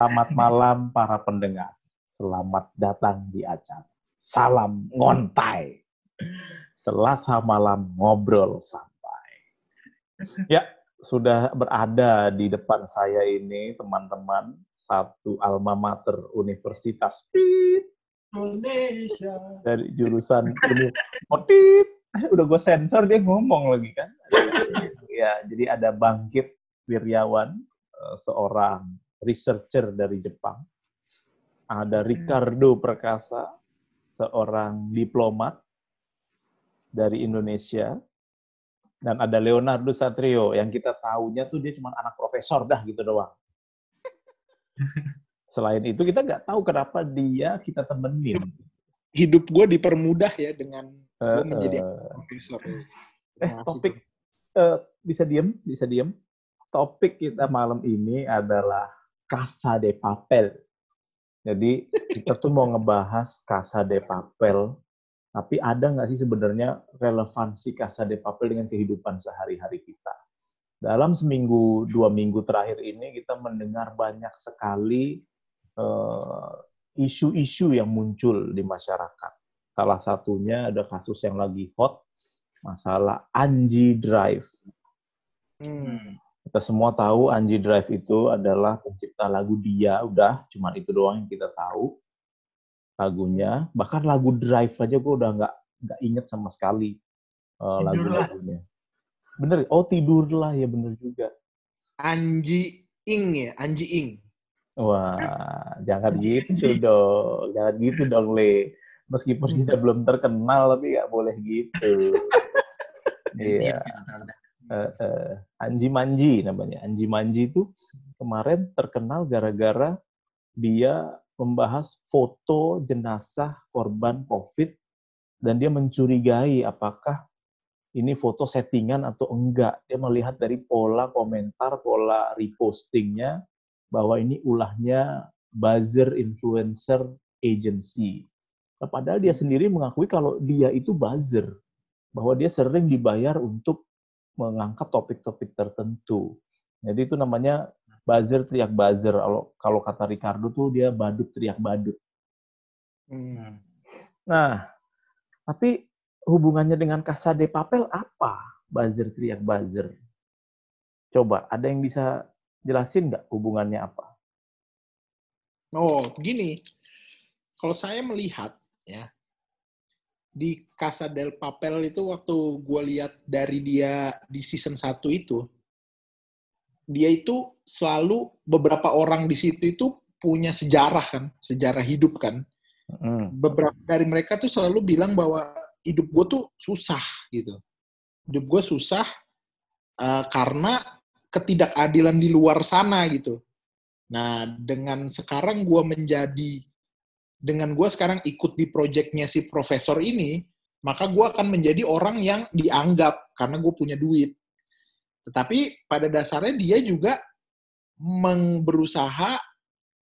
Selamat malam para pendengar. Selamat datang di acara Salam Ngontai. Selasa malam ngobrol santai. Ya, sudah berada di depan saya ini teman-teman satu alma mater Universitas Pit Indonesia. dari jurusan Universitas Udah gue sensor dia ngomong lagi kan. ya, jadi ada Bangkit Wiryawan, eh, seorang researcher dari Jepang. Ada Ricardo Perkasa, seorang diplomat dari Indonesia. Dan ada Leonardo Satrio, yang kita tahunya tuh dia cuma anak profesor dah gitu doang. Selain itu kita nggak tahu kenapa dia kita temenin. Hidup gue dipermudah ya dengan gue Eh, menjadi eh, profesor. eh, Terima kasih, topik eh, bisa diem, bisa diem. Topik kita malam ini adalah Casa de Papel. Jadi kita tuh mau ngebahas Casa de Papel, tapi ada nggak sih sebenarnya relevansi Casa de Papel dengan kehidupan sehari-hari kita? Dalam seminggu, dua minggu terakhir ini kita mendengar banyak sekali eh, isu-isu yang muncul di masyarakat. Salah satunya ada kasus yang lagi hot, masalah Anji Drive. Hmm. Kita semua tahu Anji Drive itu adalah pencipta lagu Dia, udah cuman itu doang yang kita tahu lagunya. Bahkan lagu Drive aja gue udah nggak nggak inget sama sekali eh, lagu-lagunya. Bener, oh tidurlah ya bener juga. Anji Ing ya, Anji Ing. Wah, jangan gitu dong, jangan gitu dong Le. Meskipun kita belum terkenal tapi nggak boleh gitu. Iya. Eh, eh, Anji Manji namanya. Anji Manji itu kemarin terkenal gara-gara dia membahas foto jenazah korban COVID dan dia mencurigai apakah ini foto settingan atau enggak. Dia melihat dari pola komentar, pola repostingnya bahwa ini ulahnya buzzer influencer agency. Nah, padahal dia sendiri mengakui kalau dia itu buzzer, bahwa dia sering dibayar untuk mengangkat topik-topik tertentu. Jadi itu namanya buzzer teriak buzzer. Kalau kalau kata Ricardo tuh dia badut teriak badut. Hmm. Nah, tapi hubungannya dengan Casa de Papel apa? Buzzer teriak buzzer. Coba, ada yang bisa jelasin nggak hubungannya apa? Oh, begini. Kalau saya melihat ya di Casa del Papel itu waktu gue lihat dari dia di season 1 itu dia itu selalu beberapa orang di situ itu punya sejarah kan, sejarah hidup kan. Hmm. beberapa dari mereka tuh selalu bilang bahwa hidup gue tuh susah gitu. Hidup gue susah eh, karena ketidakadilan di luar sana gitu. Nah, dengan sekarang gue menjadi, dengan gue sekarang ikut di proyeknya si profesor ini, maka gue akan menjadi orang yang dianggap karena gue punya duit. Tetapi pada dasarnya dia juga berusaha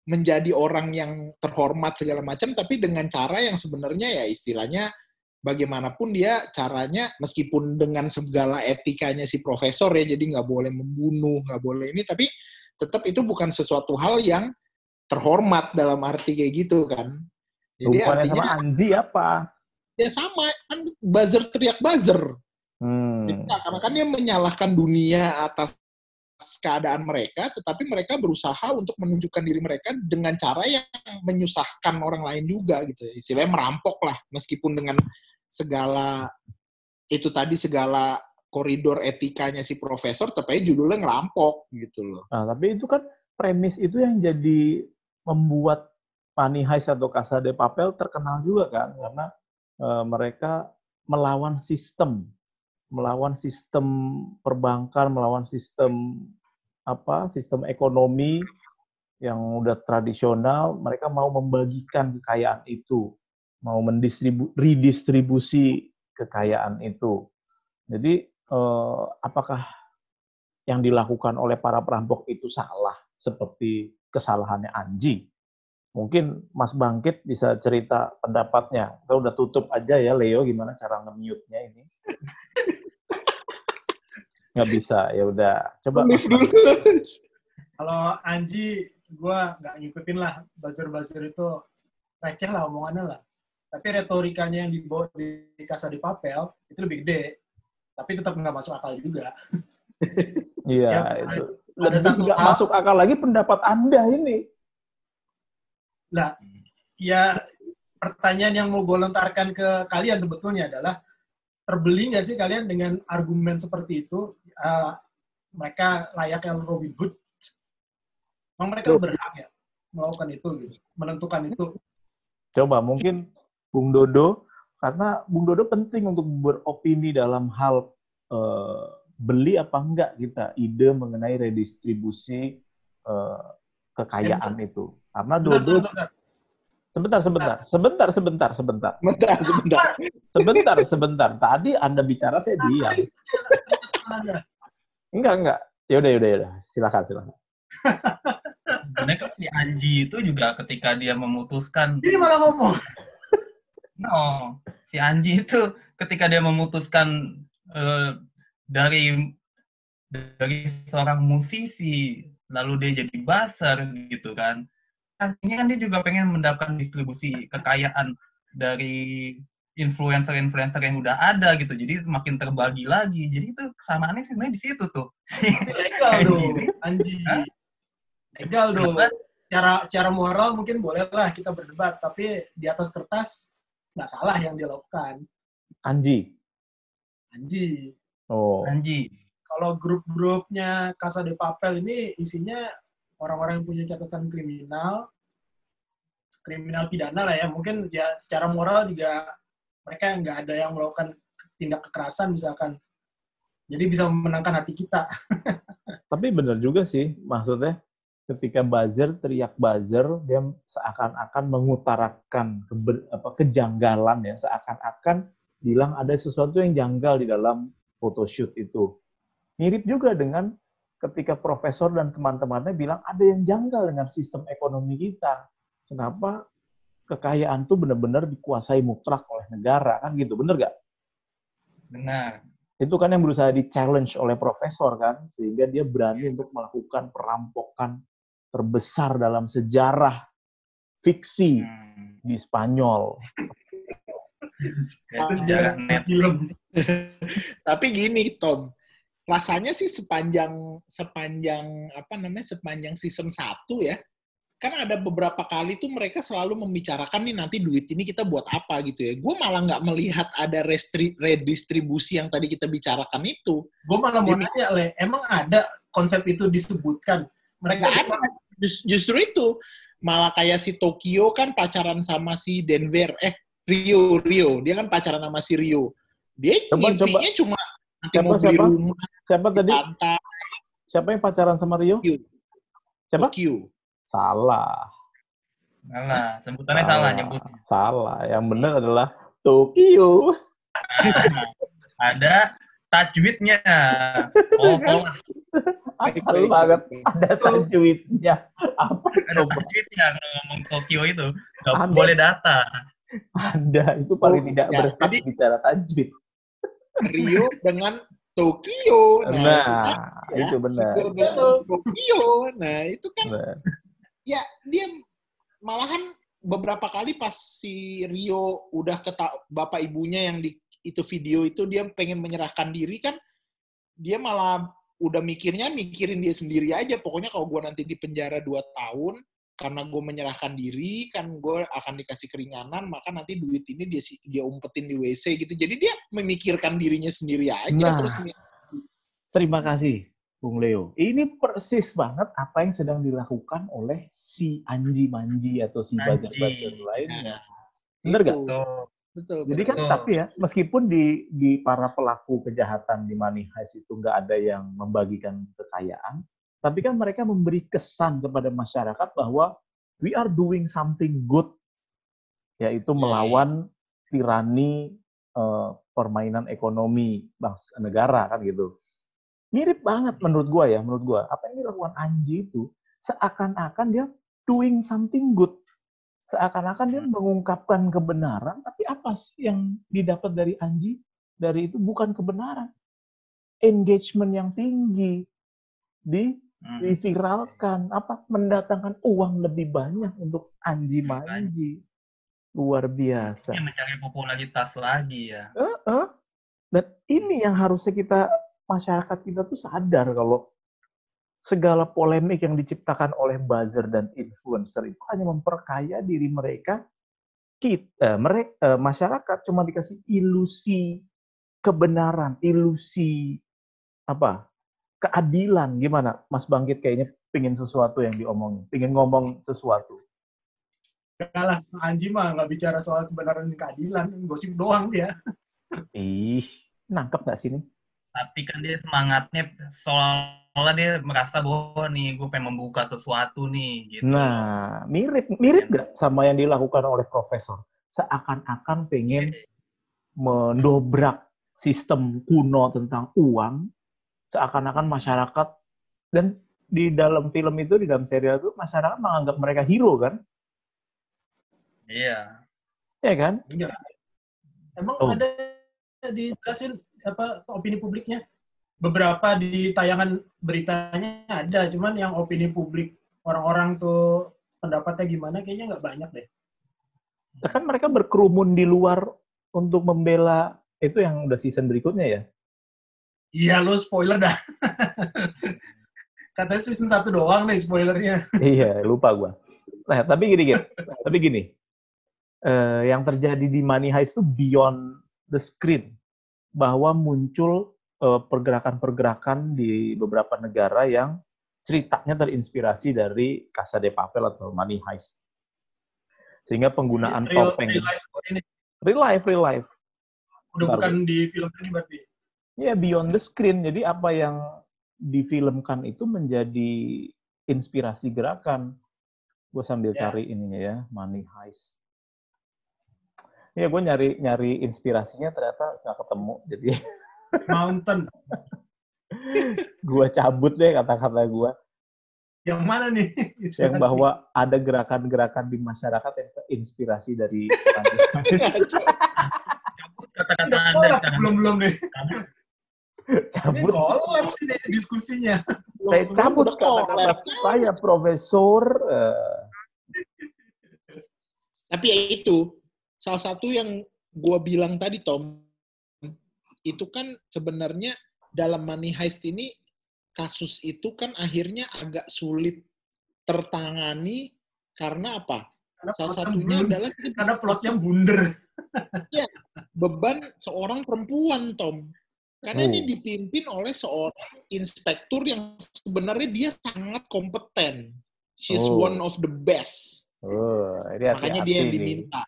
menjadi orang yang terhormat segala macam, tapi dengan cara yang sebenarnya ya istilahnya bagaimanapun dia caranya meskipun dengan segala etikanya si profesor ya, jadi nggak boleh membunuh, nggak boleh ini, tapi tetap itu bukan sesuatu hal yang terhormat dalam arti kayak gitu kan. Jadi Hubungannya artinya sama Anji apa? ya sama kan buzzer teriak buzzer. Hmm. Jadi karena kan dia menyalahkan dunia atas keadaan mereka, tetapi mereka berusaha untuk menunjukkan diri mereka dengan cara yang menyusahkan orang lain juga gitu. Istilahnya merampok lah, meskipun dengan segala itu tadi segala koridor etikanya si profesor, tapi judulnya ngerampok gitu loh. Nah, tapi itu kan premis itu yang jadi membuat Money Heist atau Casa de Papel terkenal juga kan karena eh, mereka melawan sistem, melawan sistem perbankan, melawan sistem apa? sistem ekonomi yang udah tradisional, mereka mau membagikan kekayaan itu, mau mendistribu redistribusi kekayaan itu. Jadi eh, apakah yang dilakukan oleh para perampok itu salah seperti kesalahannya Anji? Mungkin Mas Bangkit bisa cerita pendapatnya. Kita udah tutup aja ya Leo gimana cara nge-mute-nya ini. Nggak bisa, ya udah. Coba Mas. Kalau Anji gue nggak ngikutin lah buzzer-buzzer itu receh lah omongannya lah. Tapi retorikanya yang dibawa di, Casa di Papel itu lebih gede. Tapi tetap nggak masuk akal juga. Iya, Ya, itu. Ada Lebih satu nggak hal- masuk akal lagi pendapat Anda ini. Nah, ya pertanyaan yang mau gue lontarkan ke kalian sebetulnya adalah terbeli nggak sih kalian dengan argumen seperti itu? Eh, mereka layaknya Robin Hood. Memang mereka Tuh. berhak ya melakukan itu, gitu, menentukan itu. Coba mungkin Bung Dodo, karena Bung Dodo penting untuk beropini dalam hal eh, beli apa enggak kita ide mengenai redistribusi eh, kekayaan itu. Karena bentar. sebentar sebentar sebentar sebentar sebentar Sebentar, sebentar. sebentar sebentar. Tadi Anda bicara saya diam. Enggak enggak. Yaudah yaudah yaudah. Silakan silakan. Sebenarnya kan si Anji itu juga ketika dia memutuskan Ini malah ngomong. No, si Anji itu ketika dia memutuskan eh, dari dari seorang musisi lalu dia jadi buzzer gitu kan. Artinya kan dia juga pengen mendapatkan distribusi kekayaan dari influencer-influencer yang udah ada gitu. Jadi semakin terbagi lagi. Jadi itu kesamaannya sebenarnya di situ tuh. Legal dong, Anji. Legal dong. Secara, secara moral mungkin boleh lah kita berdebat, tapi di atas kertas nggak salah yang dia lakukan. Anji. Anji. Oh. Anji. Kalau grup-grupnya Casa de Papel ini isinya orang-orang yang punya catatan kriminal, kriminal pidana lah ya. Mungkin ya secara moral juga mereka nggak ada yang melakukan tindak kekerasan misalkan. Jadi bisa memenangkan hati kita. Tapi benar juga sih, maksudnya ketika buzzer teriak buzzer, dia seakan-akan mengutarakan kebe- apa, kejanggalan ya, seakan-akan bilang ada sesuatu yang janggal di dalam photoshoot itu. Mirip juga dengan ketika profesor dan teman-temannya bilang ada yang janggal dengan sistem ekonomi kita. Kenapa kekayaan tuh benar-benar dikuasai mutlak oleh negara kan gitu, bener gak? Benar. itu kan yang berusaha di challenge oleh profesor kan sehingga dia berani untuk melakukan perampokan terbesar dalam sejarah fiksi Hmm. di Spanyol. Ah, sejarah net. Tapi gini, Tom. Rasanya sih sepanjang sepanjang apa namanya sepanjang season 1 ya. Kan ada beberapa kali tuh mereka selalu membicarakan nih nanti duit ini kita buat apa gitu ya. Gue malah nggak melihat ada restri, redistribusi yang tadi kita bicarakan itu. Gue malah mau nanya, Le, emang ada konsep itu disebutkan? Mereka ada. Jus- justru itu malah kayak si Tokyo kan pacaran sama si Denver. Eh Rio Rio. Dia kan pacaran sama si Rio. Dia Coba, mimpinya cuma nanti Siapa, mau beli siapa? rumah Siapa di tadi? pantai Siapa yang pacaran sama Rio? Tokyo. Siapa? Tokyo. Salah. Salah, sebutannya salah nyebutnya. Salah. Yang benar adalah Tokyo. Ada tajwidnya. Oh, pola. Asal banget ada tajwidnya. Apa Ada coba? tajwidnya kalau ngomong Tokyo itu. Nggak Ada. boleh data. Ada. Itu paling Oh, tidak ya, berhak bicara tajwid. Rio dengan Tokyo. Nah, Nah, itu kan, ya. itu benar. Rio dengan Tokyo. Nah, itu kan Benar. ya dia malahan beberapa kali pas si Rio udah keta bapak ibunya yang di itu video itu dia pengen menyerahkan diri kan dia malah udah mikirnya mikirin dia sendiri aja pokoknya kalau gue nanti di penjara 2 tahun karena gue menyerahkan diri kan gue akan dikasih keringanan maka nanti duit ini dia dia umpetin di WC gitu jadi dia memikirkan dirinya sendiri aja Nah. terus Terima kasih, Bung Leo. Ini persis banget apa yang sedang dilakukan oleh si Anji Manji atau si Anji. buzzer-buzzer lainnya. Nah, Bener gak? Tuh. betul Jadi kan Betul. tapi ya, meskipun di di para pelaku kejahatan di Money Heist itu nggak ada yang membagikan kekayaan, tapi kan mereka memberi kesan kepada masyarakat bahwa we are doing something good, yaitu melawan tirani eh, permainan ekonomi bangsa negara kan gitu. Mirip banget menurut gua ya, menurut gua apa yang dilakukan Anji itu seakan-akan dia doing something good seakan-akan dia mengungkapkan kebenaran, tapi apa sih yang didapat dari Anji? Dari itu bukan kebenaran. Engagement yang tinggi di Hmm. diviralkan apa mendatangkan uang lebih banyak untuk Anji Manji luar biasa Dia mencari popularitas lagi ya. Heeh. dan ini yang harusnya kita masyarakat kita tuh sadar kalau segala polemik yang diciptakan oleh buzzer dan influencer itu hanya memperkaya diri mereka kita mereka masyarakat cuma dikasih ilusi kebenaran ilusi apa keadilan. Gimana? Mas Bangkit kayaknya pingin sesuatu yang diomongin. Pingin ngomong sesuatu. Kalah, Anji mah nggak bicara soal kebenaran dan keadilan, gosip doang dia. ih. Nangkep nggak sih ini? Tapi kan dia semangatnya seolah-olah dia merasa bahwa nih gue pengen membuka sesuatu nih gitu. Nah, mirip. Mirip nggak sama yang dilakukan oleh profesor? Seakan-akan pengen mendobrak sistem kuno tentang uang, seakan-akan masyarakat dan di dalam film itu di dalam serial itu masyarakat menganggap mereka hero kan? Iya. Ya kan? Enggak. Emang Oh. ada dijelasin apa opini publiknya? Beberapa di tayangan beritanya ada, cuman yang opini publik orang-orang tuh pendapatnya gimana kayaknya nggak banyak deh. Kan mereka berkerumun di luar untuk membela itu yang udah season berikutnya ya. Iya, lo spoiler dah. Katanya season satu doang nih spoilernya. iya, lupa gua. Nah, tapi gini gini. tapi gini. Eh, yang terjadi di Money Heist itu beyond the screen. Bahwa muncul eh, pergerakan-pergerakan di beberapa negara yang ceritanya terinspirasi dari Casa de Papel atau Money Heist. Sehingga penggunaan real, topeng real life real life, real life. Udah Baru. bukan di film ini berarti. Ya, beyond the screen. Jadi apa yang difilmkan itu menjadi inspirasi gerakan. Gue sambil Ya. cari ininya ya, Money Heist. Ya, gue nyari nyari inspirasinya ternyata nggak ketemu. Jadi Mountain. gue cabut deh kata-kata gue. Yang mana nih? Yang Inspirasi. bahwa ada gerakan-gerakan di masyarakat yang terinspirasi dari. Kata-kata Anda kolaps sekarang. belum-belum Ini cabut. ini diskusinya. Saya cabut kata-kata kolaps. saya, Profesor. eh, Tapi ya itu, salah satu yang gua bilang tadi, Tom, itu kan sebenarnya dalam Money Heist ini, kasus itu kan akhirnya agak sulit tertangani karena apa? Karena Salah satunya blunder. adalah kita karena plotnya blunder. beban seorang perempuan, Tom. Karena Oh. ini dipimpin oleh seorang inspektur yang sebenarnya dia sangat kompeten. She's Oh. one of the best. oh, ini Makanya hati-hati dia yang nih. diminta.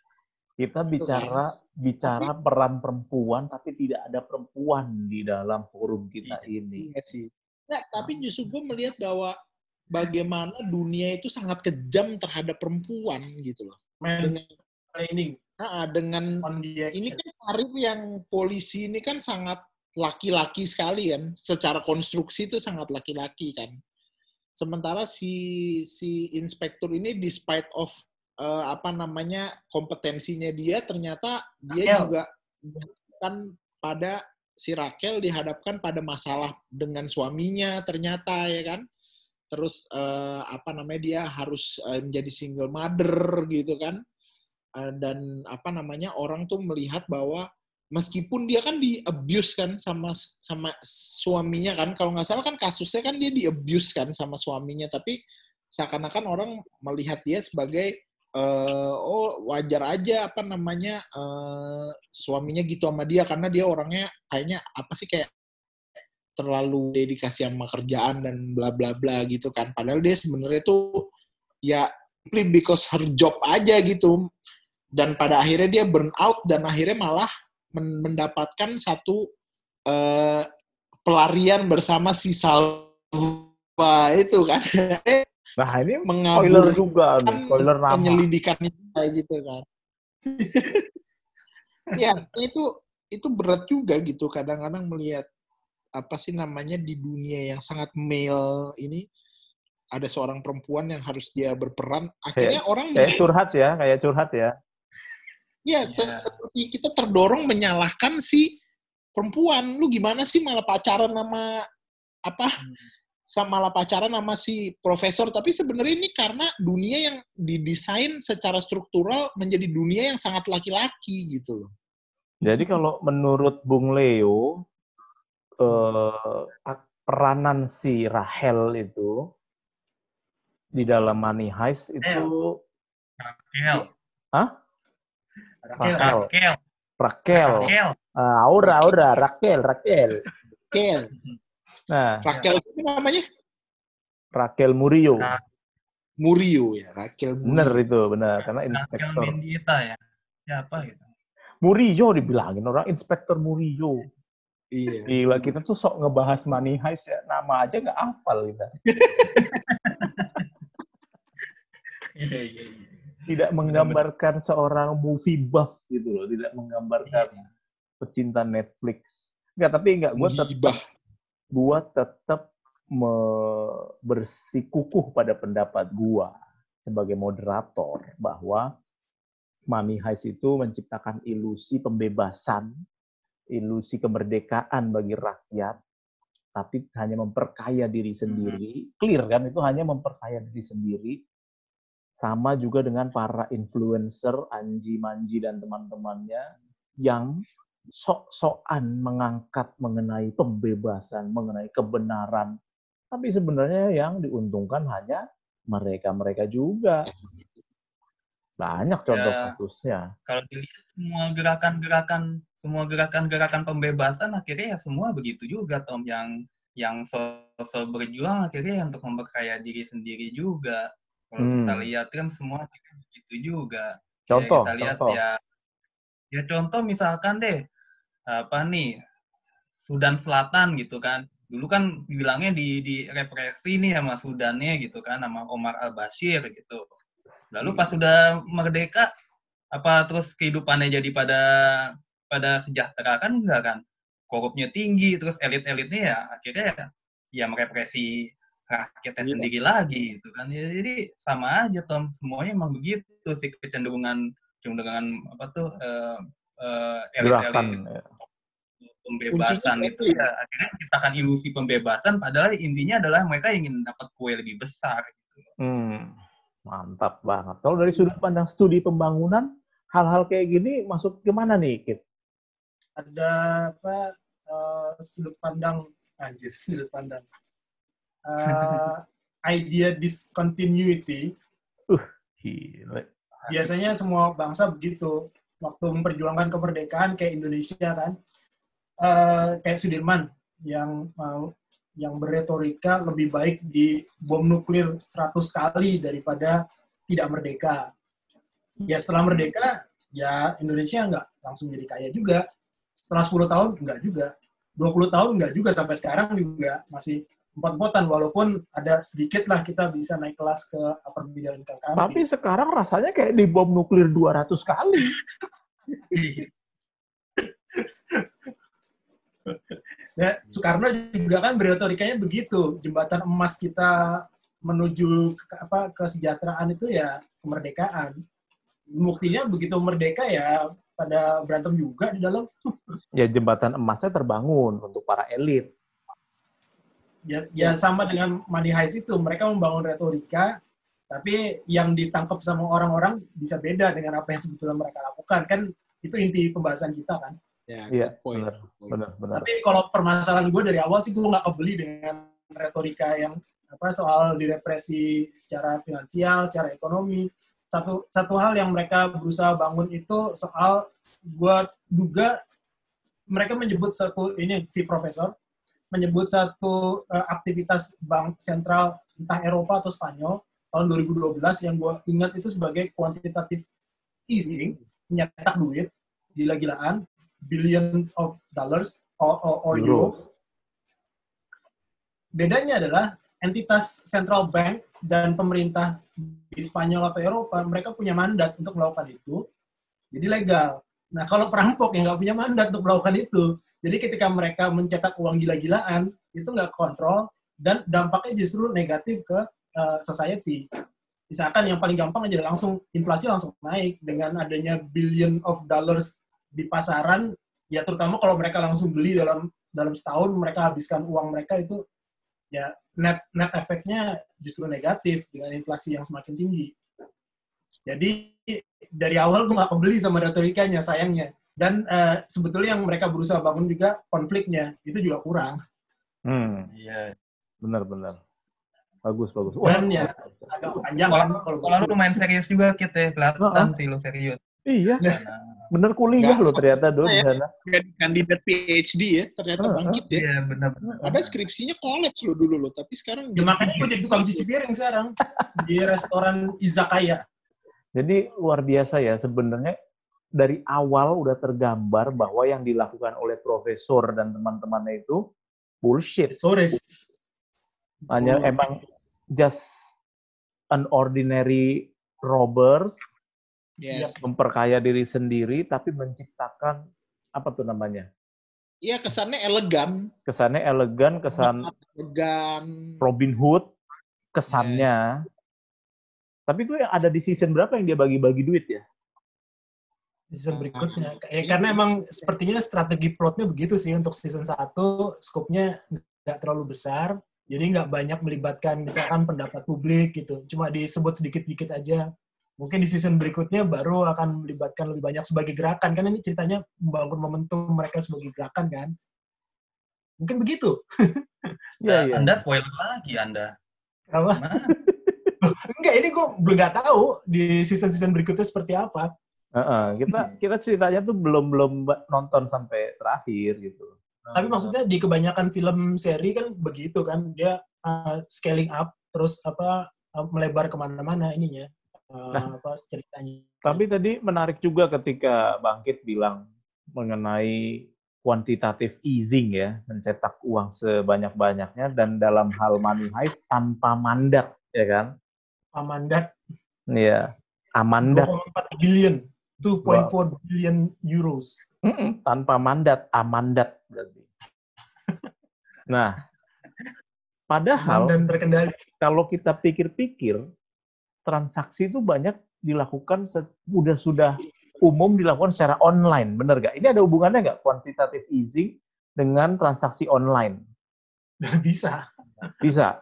Kita bicara bicara peran perempuan tapi tidak ada perempuan di dalam forum kita ini. Iya sih. Nah, tapi justru gue melihat bahwa bagaimana dunia itu sangat kejam terhadap perempuan gitu loh. Nah, dengan on the ini kan karir yang polisi ini kan sangat laki-laki sekali kan, secara konstruksi itu sangat laki-laki kan. Sementara si si inspektur ini despite of eh, apa namanya kompetensinya dia ternyata dia Raquel. juga dihadapkan pada si Raquel dihadapkan pada masalah dengan suaminya ternyata ya kan. Terus eh, apa namanya dia harus eh, menjadi single mother gitu kan. Eh, dan apa namanya orang tuh melihat bahwa meskipun dia kan di abuse kan sama sama suaminya kan. Kalau nggak salah kan kasusnya kan dia di abuse kan sama suaminya. Tapi seakan-akan orang melihat dia sebagai eh, oh wajar aja apa namanya eh, suaminya gitu sama dia. Karena dia orangnya kayaknya apa sih kayak terlalu dedikasi sama kerjaan dan bla bla bla gitu kan. Padahal dia sebenarnya tuh ya simply because her job aja gitu. Dan pada akhirnya dia burn out dan akhirnya malah mendapatkan satu eh, pelarian bersama si Salva itu kan Nah ini spoiler juga spoiler nama. penyelidikan itu kayak gitu kan ya itu itu berat juga gitu kadang-kadang melihat apa sih namanya di dunia yang sangat male ini ada seorang perempuan yang harus dia berperan akhirnya orang Kayak curhat ya, kayak curhat ya. Ya, se- Iya. seperti kita terdorong menyalahkan si perempuan. Lu gimana sih malah pacaran sama apa sama malah pacaran sama si profesor tapi sebenarnya ini karena dunia yang didesain secara struktural menjadi dunia yang sangat laki-laki gitu loh. Jadi kalau menurut Bung Leo eh, peranan si Rahel itu di dalam Money Heist itu Raquel. Hah? Raquel. Raquel. Raquel. Raquel. Raquel. Ah, Aura, Aura, Raquel, Raquel. Raquel, Nah, Raquel itu namanya Raquel Murillo. Ra- Murio ya, Raquel Murio. Bener itu, benar. Karena inspektor Mendieta ya. Siapa gitu? Murillo dibilangin orang inspektor Murillo. Iya. Gila, kita tuh sok ngebahas money heist ya. Nama aja nggak hafal kita. Iya, iya, iya. Tidak menggambarkan seorang movie buff gitu loh. Tidak menggambarkan Iya. pecinta Netflix. Enggak, tapi enggak. Gue tetap, gua tetap me- bersikukuh pada pendapat gua sebagai moderator bahwa money heist itu menciptakan ilusi pembebasan, ilusi kemerdekaan bagi rakyat, tapi hanya memperkaya diri sendiri. Clear kan? Itu hanya memperkaya diri sendiri. Sama juga dengan para influencer, Anji Manji dan teman-temannya yang sok-sokan mengangkat mengenai pembebasan, mengenai kebenaran. Tapi sebenarnya yang diuntungkan hanya mereka-mereka juga. Banyak contoh Ya. kasusnya. Kalau dilihat semua gerakan-gerakan semua gerakan-gerakan pembebasan akhirnya ya semua begitu juga Tom yang yang sosok berjuang akhirnya ya untuk memperkaya diri sendiri juga. Kalau Hmm. kita lihat kan semua akhirnya begitu juga. Contoh, ya, kita lihat contoh. ya ya contoh misalkan deh apa nih Sudan Selatan gitu kan dulu kan bilangnya di di represi nih sama Sudannya gitu kan sama Omar Al Bashir gitu lalu pas sudah merdeka apa terus kehidupannya jadi pada pada sejahtera kan enggak kan korupnya tinggi terus elit-elitnya ya akhirnya ya, ya merepresi rakyatnya Iya. sendiri lagi gitu kan Ya, jadi sama aja Tom semuanya emang begitu sih kecenderungan kecenderungan apa tuh eh, eh, Gerakan. elit-elit ya. pembebasan Kuncinya itu itu ya akhirnya menciptakan ilusi pembebasan padahal intinya adalah mereka ingin dapat kue lebih besar gitu. Hmm, mantap banget. Kalau dari sudut pandang studi pembangunan, hal-hal kayak gini masuk gimana nih, Kit? Ada apa eh, sudut pandang anjir sudut pandang. Eh, idea discontinuity Gila. biasanya semua bangsa begitu waktu memperjuangkan kemerdekaan kayak Indonesia kan eh, kayak Sudirman yang mau yang berretorika lebih baik di bom nuklir 100 kali daripada tidak merdeka. Ya setelah merdeka, ya Indonesia nggak langsung jadi kaya juga. Setelah 10 tahun, nggak juga. 20 tahun, nggak juga. Sampai sekarang juga masih empat-empatan. Walaupun ada sedikit lah kita bisa naik kelas ke upper middle income country. Tapi sekarang rasanya kayak di bom nuklir 200 kali. Ya, Soekarno juga kan berretorikanya begitu. Jembatan emas kita menuju ke, apa kesejahteraan itu ya kemerdekaan. Buktinya begitu merdeka ya pada berantem juga di dalam. Ya jembatan emasnya terbangun untuk para elit. Ya, ya sama dengan Money Heist itu, mereka membangun retorika, tapi yang ditangkap sama orang-orang bisa beda dengan apa yang sebetulnya mereka lakukan. Kan itu inti pembahasan kita kan. Ya, Iya, benar, benar, benar. Tapi kalau permasalahan gue dari awal sih gue nggak kebeli dengan retorika yang apa soal direpresi secara finansial, secara ekonomi. Satu satu hal yang mereka berusaha bangun itu soal gue duga mereka menyebut satu ini si profesor menyebut satu eh, aktivitas bank sentral entah Eropa atau Spanyol tahun 2012 yang gue ingat itu sebagai quantitative easing menyetak duit gila-gilaan billions of dollars or, or, or euro. Euro. Bedanya adalah entitas central bank dan pemerintah di Spanyol atau Eropa, mereka punya mandat untuk melakukan itu, jadi legal. Nah, kalau perampok yang nggak punya mandat untuk melakukan itu, jadi ketika mereka mencetak uang gila-gilaan, itu nggak kontrol, dan dampaknya justru negatif ke uh, society. Misalkan yang paling gampang aja langsung inflasi langsung naik dengan adanya billion of dollars di pasaran, ya terutama kalau mereka langsung beli dalam dalam setahun mereka habiskan uang mereka itu ya net net efeknya justru negatif dengan inflasi yang semakin tinggi. Jadi dari awal gue nggak pembeli sama retorikanya sayangnya. Dan uh, sebetulnya yang mereka berusaha bangun juga konfliknya itu juga kurang. Hmm, Iya. benar-benar. Bagus, bagus. Dan ya, agak panjang kan kalau Kalau lu lumayan serius juga kita kelihatan sih lu serius. Iya, Karena, bener kuliah loh ternyata dulu di Iya. sana. Kandidat PhD ya, ternyata Heeh. bangkit ya. Iya benar. Ada skripsinya college lo dulu lo, tapi sekarang Ya makanya gue jadi tukang cuci piring sekarang di restoran izakaya. Jadi luar biasa ya sebenarnya dari awal udah tergambar bahwa yang dilakukan oleh profesor dan teman-temannya itu bullshit. Sore. Hanya Oh. emang just an ordinary robbers Yes. memperkaya diri sendiri tapi menciptakan apa tuh namanya? Iya kesannya elegan, Kesannya elegan, kesan elegan. Robin Hood, kesannya. Tapi itu yang ada di season berapa yang dia bagi-bagi duit ya? season berikutnya. Ya, karena emang sepertinya strategi plotnya begitu sih untuk season 1, skopnya nggak terlalu besar, jadi nggak banyak melibatkan misalkan pendapat publik gitu, cuma disebut sedikit-sedikit aja. Mungkin di season berikutnya baru akan melibatkan lebih banyak sebagai gerakan, kan ini ceritanya membangun momentum mereka sebagai gerakan kan. Mungkin begitu. Iya, iya. Anda spoiler lagi Anda. Apa? Enggak, ini gue belum nggak tahu di season-season berikutnya seperti apa. Heeh, kita kita ceritanya tuh belum belum nonton sampai terakhir gitu. Tapi maksudnya di kebanyakan film seri kan begitu kan, dia uh, scaling up terus apa uh, melebar ke mana-mana ininya uh, Nah. apa ceritanya. Tapi tadi menarik juga ketika Bangkit bilang mengenai quantitative easing ya, mencetak uang sebanyak-banyaknya dan dalam hal money heist tanpa mandat, ya kan? Amandat Iya, amandat 2,4 billion, 2.4 billion euros. Mm-mm, tanpa mandat, amandat berarti. Nah, padahal dan terkendali. kalau kita pikir-pikir, transaksi itu banyak dilakukan sudah sudah umum dilakukan secara online, benar nggak? Ini ada hubungannya nggak quantitative easing dengan transaksi online? Bisa. Bisa.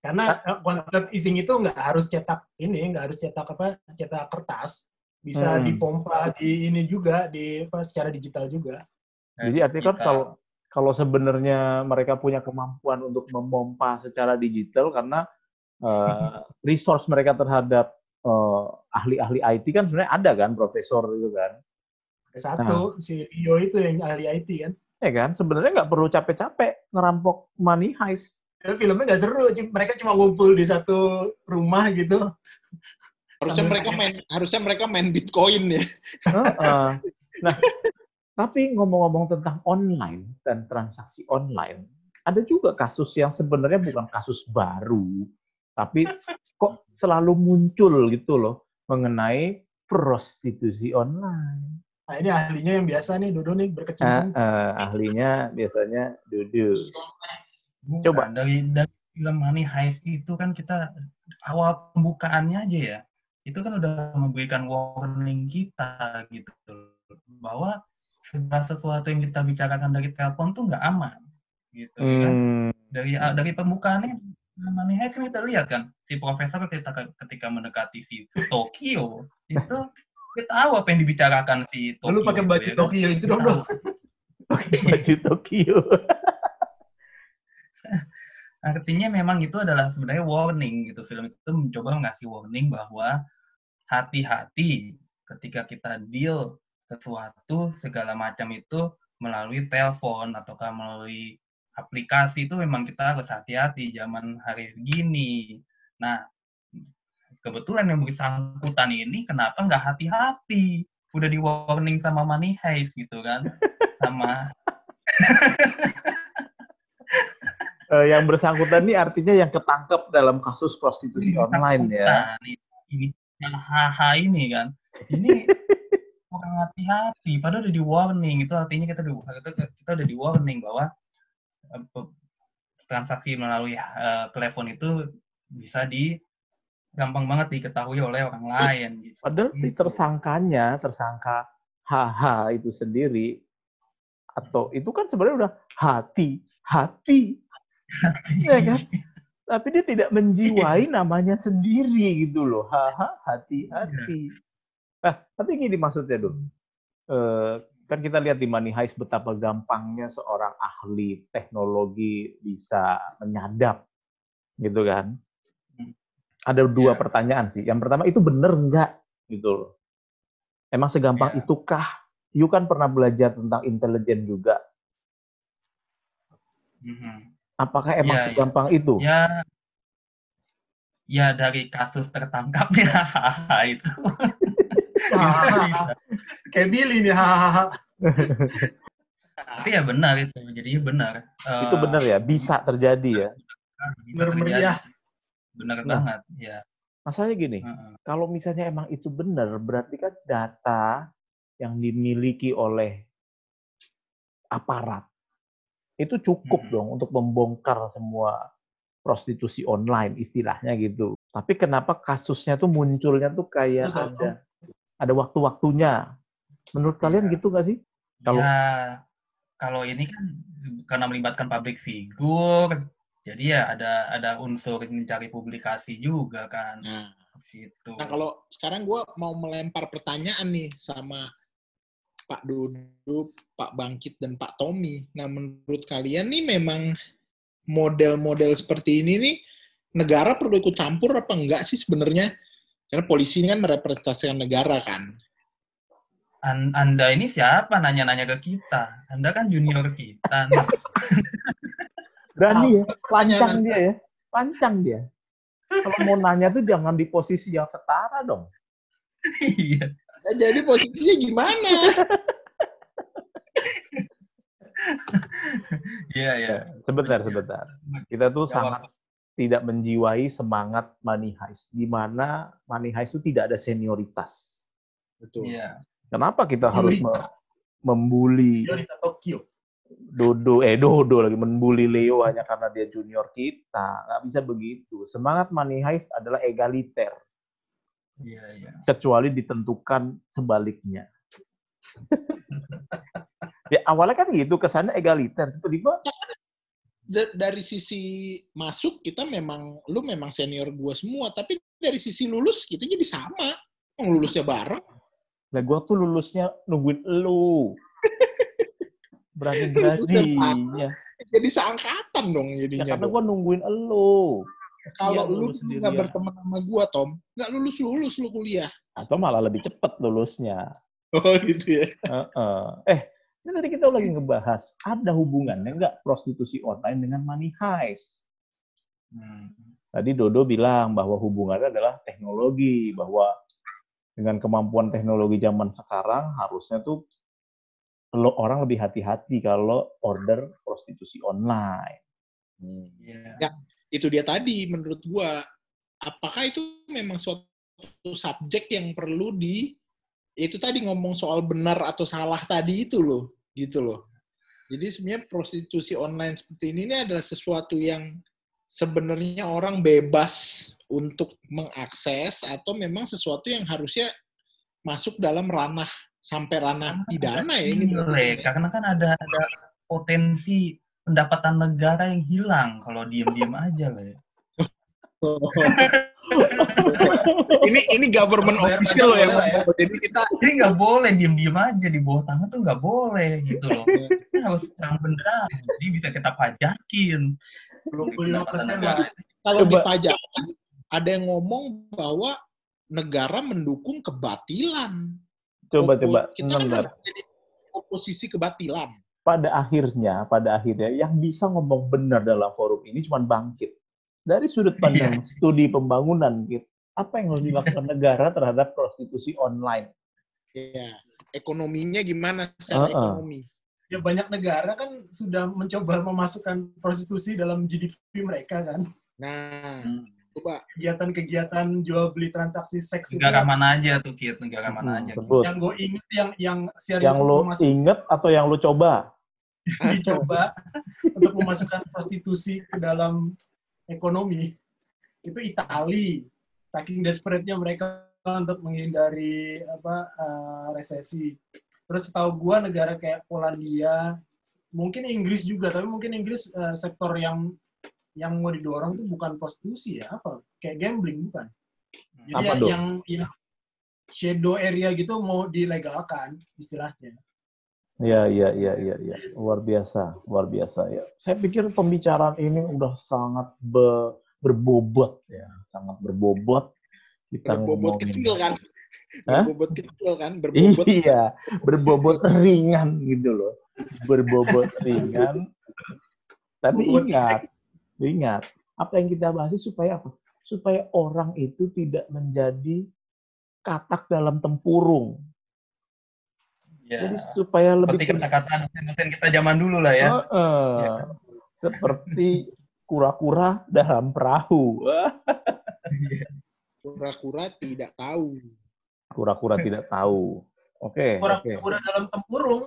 Karena uh, quantitative easing itu nggak harus cetak ini, nggak harus cetak apa, cetak kertas. Bisa Hmm. dipompa di ini juga, di apa, secara digital juga. Jadi artinya kan Kita- kalau kalau sebenarnya mereka punya kemampuan untuk memompa secara digital karena eh, resource mereka terhadap eh, ahli-ahli IT kan sebenarnya ada kan profesor itu kan, Ada satu, Nah. si Rio itu yang ahli IT kan. ya kan? Sebenarnya nggak perlu capek-capek ngerampok money heist. Ya, filmnya nggak seru, mereka cuma ngumpul di satu rumah gitu. Harusnya Sambil mereka main harusnya mereka main Bitcoin ya. Heeh. Nah, tapi ngomong-ngomong tentang online dan transaksi online, ada juga kasus yang sebenarnya bukan kasus baru, tapi kok selalu muncul gitu loh mengenai prostitusi online. Nah, ini ahlinya yang biasa nih, Dodo nih, berkecimpung. eh, ahlinya biasanya Dudu. Bukan, Coba. dari dari film Money Heist itu kan kita awal pembukaannya aja ya itu kan udah memberikan warning kita gitu bahwa segala sesuatu yang kita bicarakan dari telepon tuh nggak aman gitu kan Hmm, dari dari pembukaannya Money Heist kan kita lihat kan si profesor ketika ketika mendekati si Tokyo itu kita tahu apa yang dibicarakan si Tokyo Lu pakai itu, baju ya kan? Tokyo itu dong, Kita dong. pakai baju Tokyo. Artinya memang itu adalah sebenarnya warning gitu. Film itu mencoba ngasih warning bahwa hati-hati ketika kita deal sesuatu segala macam itu melalui telepon ataukah melalui aplikasi itu memang kita harus hati-hati zaman hari gini. Nah, kebetulan yang bersangkutan ini kenapa nggak hati-hati? Udah di warning sama money heist gitu kan. Sama Eh, yang bersangkutan ini artinya yang ketangkep dalam kasus prostitusi online ya. Nah, ini, ini haha ini kan. Ini kurang hati-hati. Padahal udah di warning. Itu artinya kita udah, kita, kita udah di warning bahwa eh, transaksi melalui eh, telepon itu bisa di gampang banget diketahui oleh orang lain. Gitu. Padahal si tersangkanya, tersangka HH itu sendiri, atau itu kan sebenarnya udah hati, hati. Ya kan? Tapi dia tidak menjiwai namanya sendiri gitu loh. Haha, hati-hati. Nah, tapi gini maksudnya, Dun. Eh, kan kita lihat di Money Heist betapa gampangnya seorang ahli teknologi bisa menyadap, gitu kan? Ada dua Ya. pertanyaan sih. Yang pertama, itu bener nggak? Gitu loh. Emang segampang Ya. itukah? You kan pernah belajar tentang intelijen juga. Mhm. Apakah emang Ya, ya. segampang itu? Ya, ya dari kasus tertangkapnya itu. Kayak Billy nih. Tapi ya benar itu, jadinya benar. Itu Eh, bener ya, bisa terjadi ya. Bener terjadi. meriah. Benar Nah. banget, ya. Masalahnya gini, Heeh. kalau misalnya emang itu benar, berarti kan data yang dimiliki oleh aparat itu cukup Mhm. dong untuk membongkar semua prostitusi online istilahnya gitu. Tapi kenapa kasusnya tuh munculnya tuh kayak Terus, ada ada waktu-waktunya. Menurut kalian Iya. gitu nggak sih? Kalau Ya, kalau ini kan karena melibatkan public figure, jadi ya ada ada unsur mencari publikasi juga kan Nah, di situ. nah kalau sekarang gue mau melempar pertanyaan nih sama Pak Dodo, Pak Bangkit, dan Pak Tommy. Nah, menurut kalian nih memang model-model seperti ini nih negara perlu ikut campur apa enggak sih sebenarnya? Karena polisi ini kan merepresentasikan negara kan. An- Anda ini siapa nanya-nanya ke kita? Anda kan junior kita. nih. berani ya, lancang dia ya, lancang dia. Kalau mau nanya tuh jangan di posisi yang setara dong. Iya. Ya, jadi posisinya gimana? Iya, iya. Sebentar, sebentar. Kita tuh Jawab. sangat tidak menjiwai semangat money heist, di mana money heist itu tidak ada senioritas. Betul. Iya. Kenapa kita harus Senioritas. me- membuli Tokyo. Dodo, eh Dodo lagi membuli Leo hanya karena dia junior kita? Nggak bisa begitu. Semangat money heist adalah egaliter, Iya, iya. kecuali ditentukan sebaliknya. ya awalnya kan gitu, kesannya egaliter. Tiba-tiba Da- dari sisi masuk kita memang lu memang senior gua semua, tapi dari sisi lulus kita jadi sama. Yang lulusnya bareng. Lah gue tuh lulusnya nungguin elu. Berani-beraninya. Jadi seangkatan dong Ya jadinya. karena dong. gue nungguin elu. Kalau lu lulus nggak berteman sama gua, Tom, nggak lulus-lulus lu kuliah. Atau malah lebih cepet lulusnya. Oh gitu ya. Heeh. Eh, ini tadi kita lagi ngebahas, ada hubungannya nggak prostitusi online dengan money heist? Hmm. Tadi Dodo bilang bahwa hubungannya adalah teknologi, bahwa dengan kemampuan teknologi zaman sekarang harusnya tuh lo orang lebih hati-hati kalau order prostitusi online. Iya. Ya. Itu dia tadi menurut gua. Apakah itu memang suatu subjek yang perlu di itu tadi ngomong soal benar atau salah tadi itu loh, gitu loh. Jadi sebenarnya prostitusi online seperti ini, ini adalah sesuatu yang sebenarnya orang bebas untuk mengakses atau memang sesuatu yang harusnya masuk dalam ranah sampai ranah pidana ya ini. Nilai, karena kan ada ada potensi pendapatan negara yang hilang kalau diem-diem aja lah ya. ini ini government Bayar official loh yang ya. ngomong. Jadi kita Jadi nggak boleh diem-diem aja di bawah tangan tuh nggak boleh gitu loh. Ini harus terang benderang, jadi bisa kita pajakin. 25 persen kalau Coba. dipajakan ada yang ngomong bahwa negara mendukung kebatilan. Coba Opo- coba, kita kan jadi oposisi kebatilan. Pada akhirnya, pada akhirnya yang bisa ngomong benar dalam forum ini cuma bangkit. Dari sudut pandang studi pembangunan, gitu. apa yang harus dilakukan negara terhadap prostitusi online? Ya, ekonominya gimana secara Uh-uh. ekonomi? Ya banyak negara kan sudah mencoba memasukkan prostitusi dalam GDP mereka kan. Nah, Hmm. Coba Kegiatan-kegiatan jual beli transaksi seks itu Negara mana aja tuh, Kit? Negara mana Hmm, aja? Kit? sebut. yang gue inget yang yang serius Yang lo memasuk- inget atau yang lo coba? dicoba untuk memasukkan prostitusi ke dalam ekonomi itu Itali saking desperate-nya mereka untuk menghindari apa eh, resesi terus tahu gua negara kayak Polandia mungkin Inggris juga tapi mungkin Inggris eh, sektor yang yang mau didorong tuh bukan prostitusi ya apa kayak gambling bukan jadi Apa ya- dong? yang yang shadow area gitu mau dilegalkan istilahnya Iya, iya, iya, iya, iya. Luar biasa, luar biasa ya. Saya pikir pembicaraan ini udah sangat be- berbobot ya, sangat berbobot. Kita Berbobot ngomongin- kecil kan. Hah? Berbobot kecil kan. Berbobot. Iya, berbobot ringan gitu loh. Berbobot ringan. Tapi ingat, ingat, apa yang kita bahas supaya apa? Supaya orang itu tidak menjadi katak dalam tempurung. Ya. Jadi supaya lebih Seperti kata-kata dosen-dosen kita zaman dulu lah ya. Heeh. Iya. Seperti kura-kura dalam perahu. Kura-kura tidak tahu. Kura-kura tidak tahu. Oke, oke. kura-kura dalam tempurung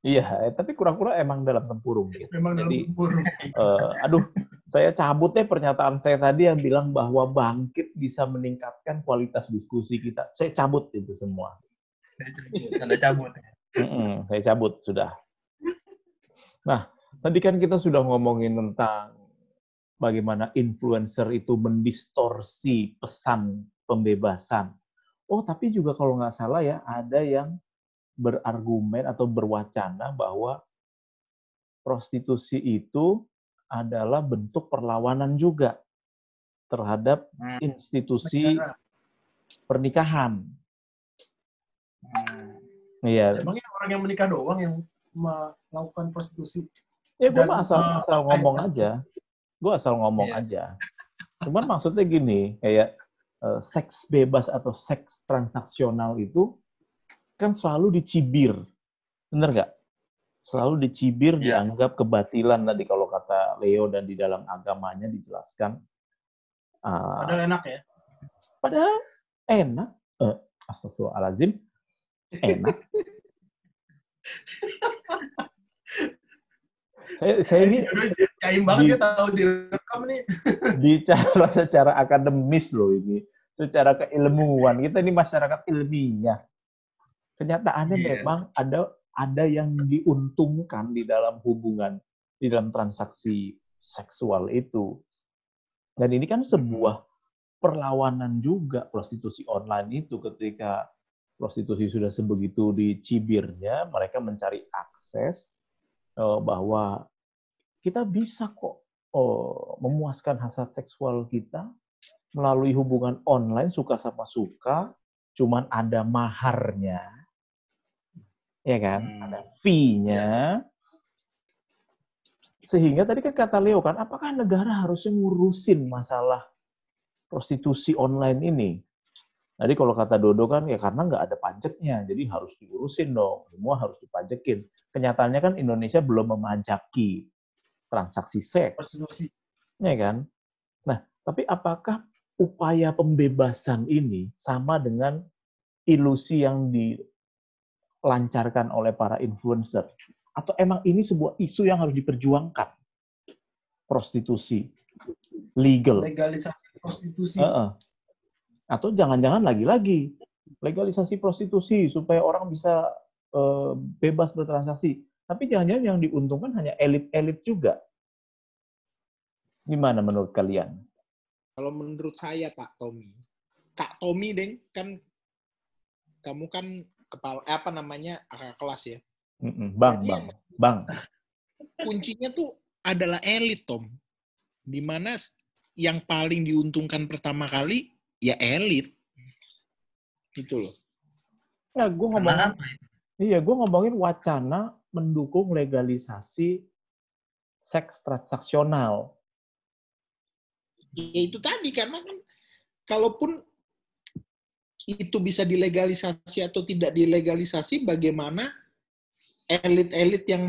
Iya, eh, tapi kura-kura emang dalam tempurung. Gitu. memang dalam Jadi, tempurung eh, aduh, saya cabut deh pernyataan saya tadi yang bilang bahwa bangkit bisa meningkatkan kualitas diskusi kita. Saya cabut itu semua. Tanda cabut. Saya cabut sudah. Nah, tadi kan kita sudah ngomongin tentang bagaimana influencer itu mendistorsi pesan pembebasan. Oh, tapi juga kalau nggak salah ya, ada yang berargumen atau berwacana bahwa prostitusi itu adalah bentuk perlawanan juga terhadap Hmm. institusi pernikahan. Hmm. Iya, emangnya orang yang menikah doang yang melakukan prostitusi Ya gue asal, eh, asal ngomong yang aja. Gue asal ngomong Iya. aja. Cuman maksudnya gini, kayak eh, seks bebas atau seks transaksional itu kan selalu dicibir. Bener nggak? Selalu dicibir, Iya. dianggap kebatilan tadi kalau kata Leo dan di dalam agamanya dijelaskan. Ah, padahal enak ya padahal enak. Eh, astagfirullahaladzim. Enak. saya, saya ini Jaim banget di- dia tahu direkam nih bicara secara akademis loh ini, secara keilmuan. Kita ini masyarakat ilmiah. Kenyataannya Iya. memang ada ada yang diuntungkan di dalam hubungan, di dalam transaksi seksual itu. Dan ini kan sebuah perlawanan juga prostitusi online itu ketika prostitusi sudah sebegitu dicibirnya, mereka mencari akses eh, bahwa kita bisa kok oh, memuaskan hasrat seksual kita melalui hubungan online suka sama suka, cuman ada maharnya, ya kan? Hmm. Ada fee-nya. Sehingga tadi kan kata Leo kan, apakah negara harusnya ngurusin masalah prostitusi online ini? Tadi kalau kata Dodo kan ya karena nggak ada pajaknya, jadi harus diurusin dong, semua harus dipajekin. Kenyataannya kan Indonesia belum memajaki transaksi seks prostitusi ya kan? Nah, tapi apakah upaya pembebasan ini sama dengan ilusi yang dilancarkan oleh para influencer? Atau emang ini sebuah isu yang harus diperjuangkan? Prostitusi, legal. legalisasi prostitusi Heeh. Atau jangan-jangan lagi-lagi legalisasi prostitusi supaya orang bisa eh, bebas bertransaksi. Tapi jangan-jangan yang diuntungkan hanya elit-elit juga. Gimana menurut kalian? Kalau menurut saya Pak Tommy, Kak Tommy deng kan kamu kan kepala eh, apa namanya kakak kelas ya. Mm-mm. Bang, Jadi bang, bang. Kuncinya tuh adalah elit Tom. Di mana yang paling diuntungkan pertama kali ya elit. Gitu loh. Ya, gue ngomong, iya, gue ngomongin wacana mendukung legalisasi seks transaksional. Ya itu tadi karena kan kalaupun itu bisa dilegalisasi atau tidak dilegalisasi, bagaimana elit-elit yang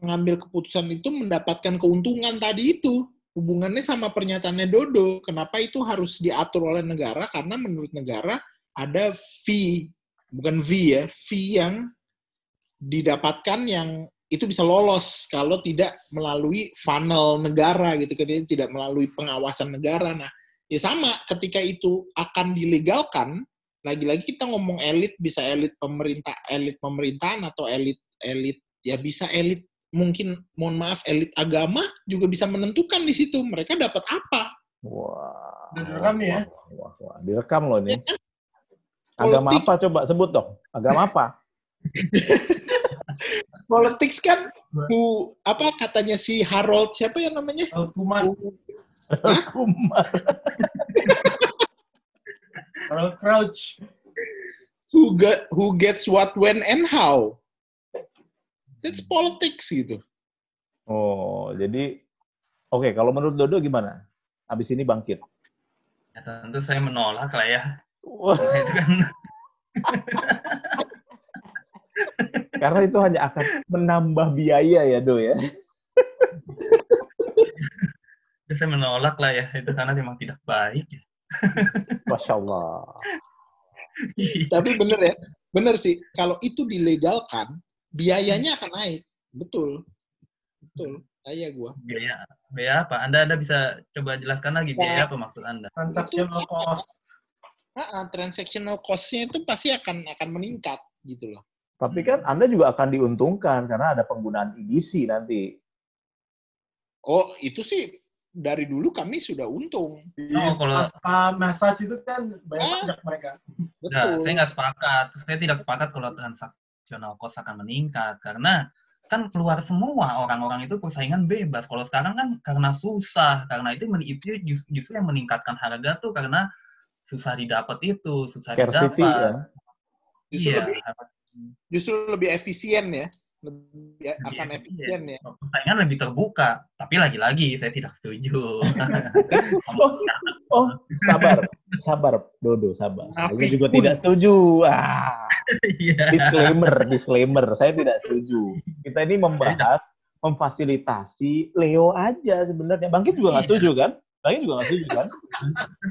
mengambil keputusan itu mendapatkan keuntungan tadi itu hubungannya sama pernyataannya Dodo. Kenapa itu harus diatur oleh negara? Karena menurut negara ada fee, bukan fee ya, fee yang didapatkan yang itu bisa lolos kalau tidak melalui funnel negara gitu kan tidak melalui pengawasan negara. Nah, ya sama ketika itu akan dilegalkan, lagi-lagi kita ngomong elit bisa elit pemerintah, elit pemerintahan atau elit elit ya bisa elit mungkin mohon maaf elit agama juga bisa menentukan di situ mereka dapat apa. Wah. Udah direkam nih ya? Wah, wah, wah. Direkam loh ini. Ya kan? Agama Politik. apa coba sebut dong? Agama apa? Politics kan bu apa katanya si Harold siapa yang namanya? Kalau Kumar. kalau crouch. Who get who gets what when and how? That's politics gitu. Oh, jadi oke kalau menurut Dodo gimana? Abis ini bangkit. Ya, tentu saya menolak lah ya. Wah, Itu kan karena itu hanya akan menambah biaya ya, Do ya. Ya saya menolak lah ya. Itu karena memang tidak baik. ya. Masya Allah. Tapi bener ya, bener sih. Kalau itu dilegalkan, biayanya akan naik. Betul, betul. Saya gua. biaya biaya apa? Anda Anda bisa coba jelaskan lagi biaya apa maksud Anda? Transactional cost. Ah, ah, transactional cost-nya itu pasti akan akan meningkat gitu loh. Tapi kan Anda juga akan diuntungkan karena ada penggunaan EDC nanti. Oh, itu sih dari dulu kami sudah untung. Di Oh, kalau- spa massage itu kan banyak Ah. pajak mereka. Nah, Betul. saya nggak sepakat. Saya tidak sepakat kalau transaksional cost akan meningkat karena kan keluar semua orang-orang itu persaingan bebas. Kalau sekarang kan karena susah, karena itu itu jus- justru yang meningkatkan harga tuh karena susah didapat itu, susah Scarcity didapat. ya. Justru Iya, lebih justru lebih efisien ya. Lebih akan efisien ya. persaingan lebih terbuka. Tapi lagi-lagi saya tidak setuju. Oh, oh, sabar, sabar, Dodo, sabar. Saya Nafi juga pun. tidak setuju. Ah, Iya. disclaimer, disclaimer. Saya tidak setuju. Kita ini membahas memfasilitasi Leo aja sebenarnya. Bangkit juga nggak Iya. setuju kan? Bangkit juga nggak setuju kan?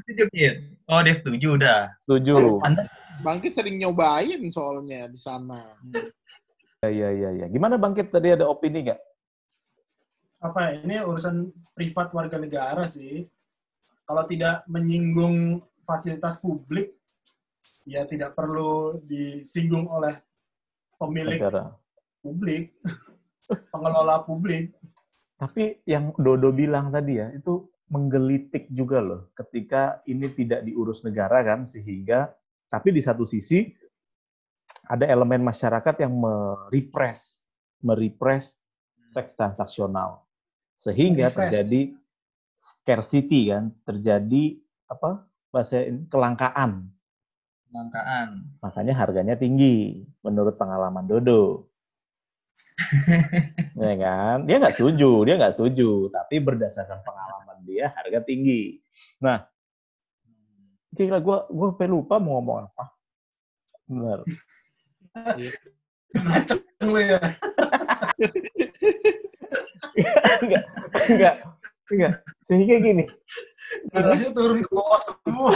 Setuju, Kit? Oh, dia setuju udah. Setuju. Anda Bangkit sering nyobain soalnya di sana. Ya, ya, ya, ya. Gimana Bangkit tadi ada opini nggak? Apa ini urusan privat warga negara sih. Kalau tidak menyinggung fasilitas publik, ya tidak perlu disinggung oleh pemilik Negara. publik, pengelola publik. Tapi yang Dodo bilang tadi ya, itu menggelitik juga loh ketika ini tidak diurus negara kan sehingga tapi di satu sisi ada elemen masyarakat yang merepress merepress seks transaksional. Sehingga terjadi scarcity kan terjadi apa bahasa kelangkaan. Kelangkaan. makanya harganya tinggi menurut pengalaman Dodo. Ya kan? Dia nggak setuju dia nggak setuju. Tapi berdasarkan pengalaman dia harga tinggi. Nah kira gue gue lupa mau ngomong apa benar Macam lu ya. enggak enggak enggak. Sehingga gini. Darahnya turun ke bawah semua.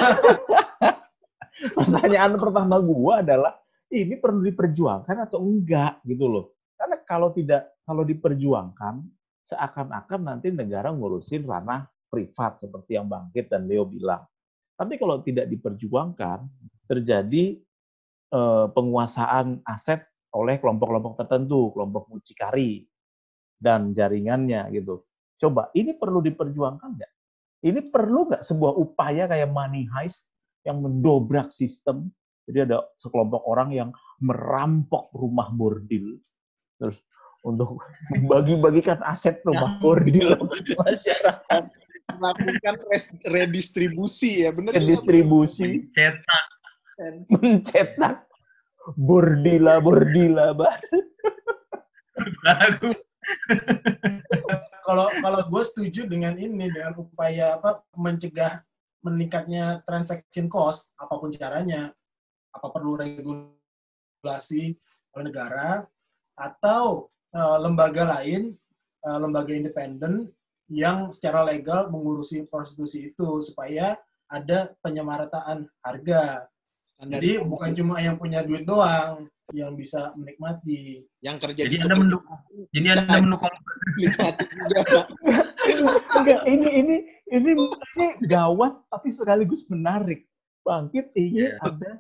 pertanyaan pertama gue adalah ini perlu diperjuangkan atau enggak gitu loh. Karena kalau tidak kalau diperjuangkan seakan-akan nanti negara ngurusin ranah privat seperti yang Bangkit dan Leo bilang. Tapi kalau tidak diperjuangkan terjadi penguasaan aset oleh kelompok-kelompok tertentu kelompok mucikari dan jaringannya gitu coba ini perlu diperjuangkan nggak ini perlu nggak sebuah upaya kayak money heist yang mendobrak sistem. Jadi ada sekelompok orang yang merampok rumah bordil terus untuk membagi-bagikan aset rumah bordil ke masyarakat, Melakukan redistribusi ya, bener nggak? distribusi, Cetak. mencetak bordila bordila baru. baru. Kalau kalau gue setuju dengan ini dengan upaya apa mencegah meningkatnya transaction cost apa pun caranya, apa perlu regulasi oleh negara atau eh, lembaga lain, eh, lembaga independen yang secara legal mengurusi prostitusi itu supaya ada penyamarataan harga. Jadi bukan cuma yang punya duit doang yang bisa menikmati. yang kerja Jadi di Anda mendukung. Jadi Bisa. Anda mendukung nikmati juga. Enggak, ini ini ini gawat tapi sekaligus menarik. Bangkit ingin Iya. ada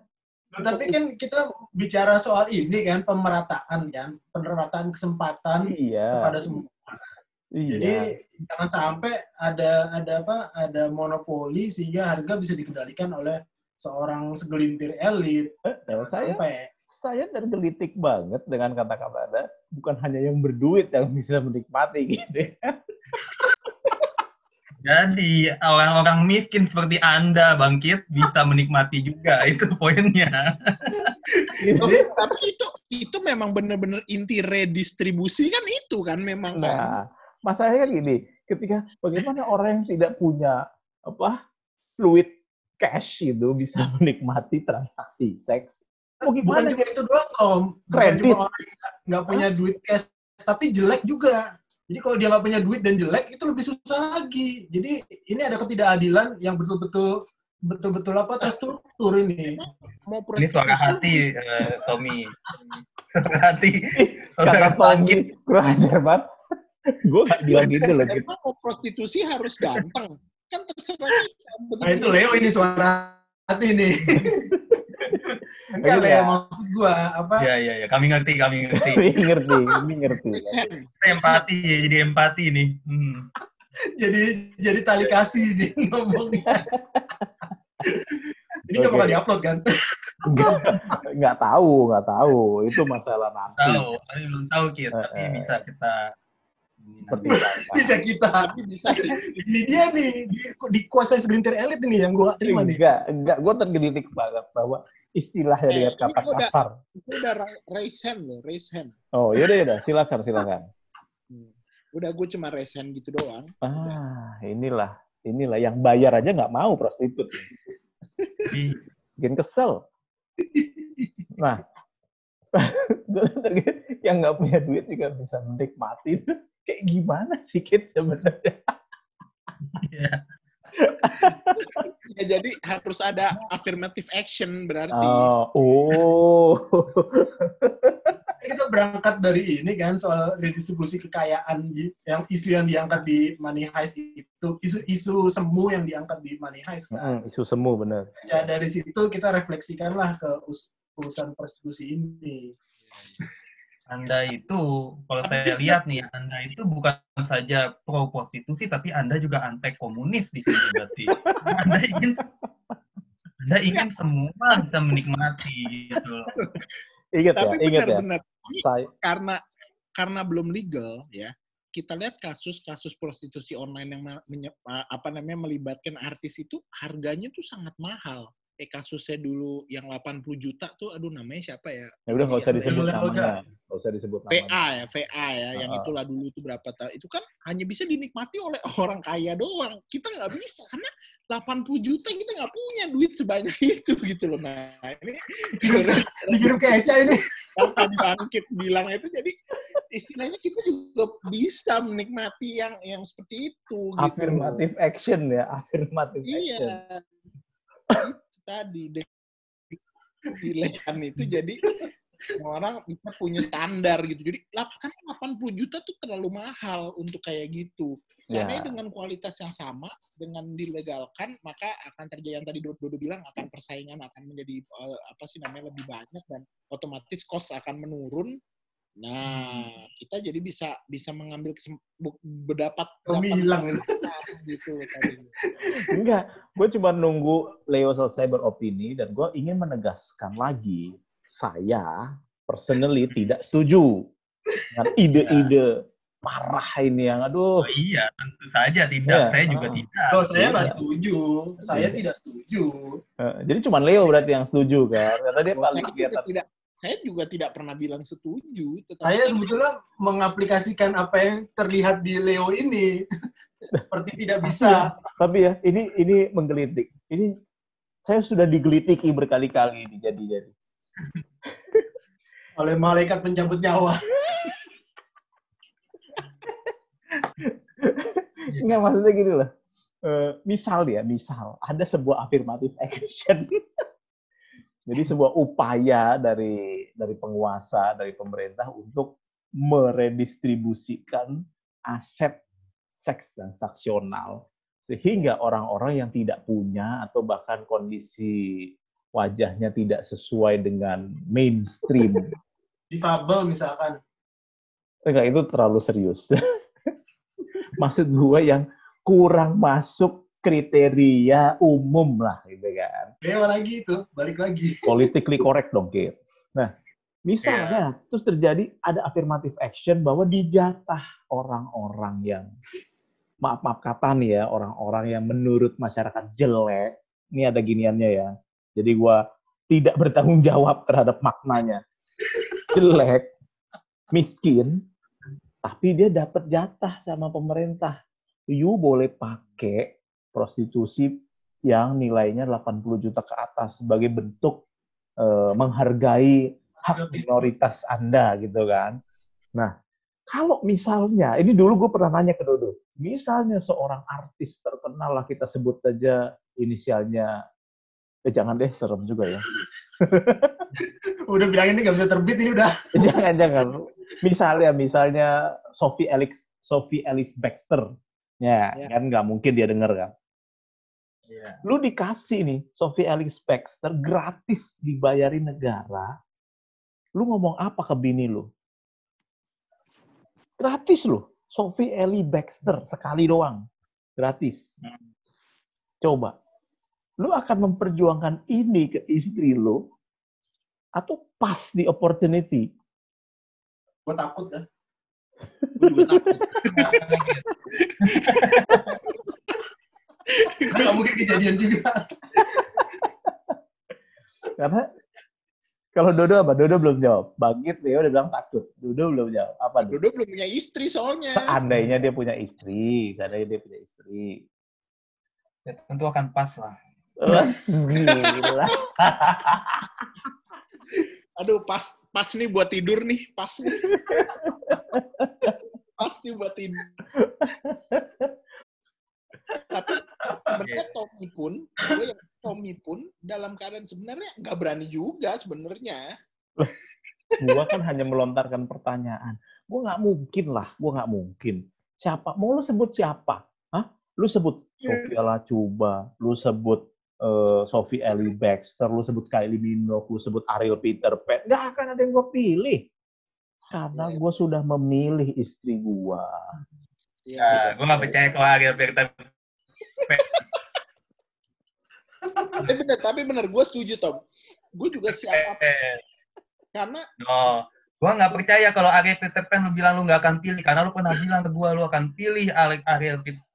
Nah, tapi kan kita bicara soal ini kan pemerataan kan, pemerataan kesempatan Iya. kepada semua. Iya. Jadi jangan sampai ada ada apa ada monopoli sehingga harga bisa dikendalikan oleh seorang segelintir elit. Eh, saya sampai saya tergelitik banget dengan kata-kata Anda. Bukan hanya yang berduit yang bisa menikmati gitu. Jadi orang-orang miskin seperti Anda, Bangkit, bisa menikmati juga. Itu poinnya. Oh, tapi itu itu memang benar-benar inti redistribusi kan itu kan memang kan. Nah, masalahnya kan gini, ketika bagaimana orang yang tidak punya apa fluid cash itu bisa menikmati transaksi seks. Mau bukan gimana cuma itu doang, Om. Bukan Kredit. cuma orang yang nggak- punya duit cash, tapi jelek juga. Jadi kalau dia nggak punya duit dan jelek, itu lebih susah lagi. Jadi ini ada ketidakadilan yang betul-betul betul-betul apa terstruktur ini. Mau Ini suara hati, eh, Tommy. Suara hati. Tommy, Bangkit. kurang ajar banget. Gue gak bilang gitu loh. Gitu. Emang mau prostitusi harus ganteng. Kan terserah kita. Nah itu Leo ini suara hati ini. Enggak Iya. Leo maksud gua apa? Ya, ya, ya. Kami ngerti, kami ngerti. Ini ngerti, ini ngerti. Empati, ya, jadi empati nih. Hmm. Jadi jadi tali kasih nih ngomongnya. ini nggak bakal diupload kan? Nggak, nggak tahu, nggak tahu. Itu masalah nanti. Tahu, kami belum tahu, Kit. Tapi Eh, eh. bisa kita... Pertimbangkan. Bisa kita. tapi bisa sih. Ini dia nih, di, dikuasai segelintir elit ini yang gua nggak terima nih. Enggak, enggak. Gue tergelitik banget bahwa istilahnya Eh, dengan ini kata udah- kasar. Itu udah ra- raise hand loh, raise hand. Oh, yaudah, yaudah. Silakan, silakan. Hmm. Udah gue cuma raise hand gitu doang. Ah, inilah. Inilah yang bayar aja nggak mau prostitut. Bikin kesel. Nah, yang nggak punya duit juga bisa menikmati. Kayak gimana sih, Kit, sebenarnya? ya. Ya, jadi harus ada affirmative action berarti. Oh, oh. Kita berangkat dari ini kan soal redistribusi kekayaan di- yang isu yang diangkat di Money Heist itu isu-isu semu yang diangkat di Money Heist kan. Mm, isu semu, bener. Nah, dari situ kita refleksikanlah ke us- urusan prostitusi ini. Anda itu, kalau saya lihat nih, Anda itu bukan saja pro prostitusi, tapi Anda juga anti komunis di sini berarti. Anda ingin Anda ingin semua bisa menikmati gitu. loh. Ingat ya, Tapi ingat ya. benar-benar Saya, karena karena belum legal ya. Kita lihat kasus-kasus prostitusi online yang apa namanya melibatkan artis itu harganya tuh sangat mahal. Kayak kasusnya dulu yang 80 juta tuh aduh namanya siapa ya? ya udah nggak usah disebut Level namanya. Nggak usah disebut namanya. VA ya, VA ya, yang Ah. itulah dulu itu berapa tahun. Itu kan hanya bisa dinikmati oleh orang kaya doang. Kita nggak bisa karena 80 juta kita nggak punya duit sebanyak itu gitu loh. Nah ini Dikirim ke Eca ini. yang tadi bangkit bilang itu jadi istilahnya kita juga bisa menikmati yang yang seperti itu. Gitu. Affirmative action ya, affirmative action. Iya. itu tadi deh. Dilekan itu jadi orang bisa punya standar gitu. Jadi kan 80 juta tuh terlalu mahal untuk kayak gitu. Seandainya Ya. dengan kualitas yang sama, dengan dilegalkan, maka akan terjadi yang tadi Dodo bilang akan persaingan akan menjadi eh, apa sih namanya lebih banyak dan otomatis cost akan menurun. Nah, kita jadi bisa bisa mengambil berdapat hilang. kesempatan gitu tadi. Enggak, gue cuma nunggu Leo selesai beropini dan gue ingin menegaskan lagi, saya personally tidak setuju dengan ide-ide parah ini yang aduh. Oh iya, tentu saja tidak. Iya, Saya juga ah. tidak. Oh, saya nggak Iya. setuju. Saya Iya. tidak setuju. Eh, Jadi cuma Leo berarti yang setuju kan? Karena dia Kalau paling kelihatan. tidak saya juga tidak pernah bilang setuju. Tetapi Saya sebetulnya mengaplikasikan apa yang terlihat di Leo ini seperti tidak bisa. Tapi ya ini ini menggelitik. Ini saya sudah digelitiki berkali-kali ini jadi jadi. oleh malaikat pencabut nyawa. Enggak maksudnya gini loh. Eh, misal ya, misal ada sebuah affirmative action. Jadi sebuah upaya dari dari penguasa, dari pemerintah untuk meredistribusikan aset seks transaksional sehingga orang-orang yang tidak punya atau bahkan kondisi wajahnya tidak sesuai dengan mainstream. Difabel misalkan. Enggak, itu terlalu serius. Maksud gue yang kurang masuk kriteria umum lah gitu kan. Dewa lagi itu, balik lagi. Politically correct dong, Kir. Nah, misalnya yeah. terus terjadi ada affirmative action bahwa dijatah orang-orang yang maaf maaf kata nih ya, orang-orang yang menurut masyarakat jelek. Ini ada giniannya ya. Jadi gua tidak bertanggung jawab terhadap maknanya. Jelek, miskin, tapi dia dapat jatah sama pemerintah. You boleh pakai prostitusi yang nilainya 80 juta ke atas sebagai bentuk uh, menghargai hak minoritas Anda gitu kan. Nah, kalau misalnya, ini dulu gue pernah nanya ke Dodo, misalnya seorang artis terkenal lah kita sebut aja inisialnya, eh jangan deh serem juga ya. udah bilang ini nggak bisa terbit ini udah. jangan jangan. Misalnya misalnya Sophie Alex Sophie Alice Baxter, ya, ya. kan nggak mungkin dia denger kan. Yeah. Lu dikasih nih Sophie Alex Baxter gratis dibayarin negara. Lu ngomong apa ke bini lu? Gratis lu. Sophie Ellie Baxter sekali doang. Gratis. Coba. Lu akan memperjuangkan ini ke istri lu atau pas di opportunity? Gue takut ya. Gue takut. Gak mungkin kejadian juga. Karena kalau Dodo apa? Dodo belum jawab. Bagit dia udah bilang takut. Dodo belum jawab. Apa? Dodo belum punya istri soalnya. Seandainya dia punya istri, seandainya dia punya istri. Ya, tentu akan pas lah. gila. Aduh, pas pas nih buat tidur nih, pas nih. pas nih buat tidur. Tapi sebenarnya Tommy pun, gue yang Tommy pun dalam keadaan sebenarnya nggak berani juga sebenarnya. gue kan hanya melontarkan pertanyaan. Gue nggak mungkin lah, gue nggak mungkin. Siapa? Mau lu sebut siapa? Hah? Lu sebut Sofia Lacuba, lu sebut uh, Sophie Ellie Baxter, lu sebut Kylie Minogue, lu sebut Ariel Peter Pan. Nggak akan ada yang gue pilih. Karena iya. gue sudah memilih istri gue. Ya, gue gak percaya kalau Ariel Peter tapi bener, tapi bener, gue setuju Tom. Gue juga siap Karena no, gue nggak percaya kalau Ariel Peter Pan lu bilang lu nggak akan pilih karena lu pernah bilang ke gue lu akan pilih Ariel Peter.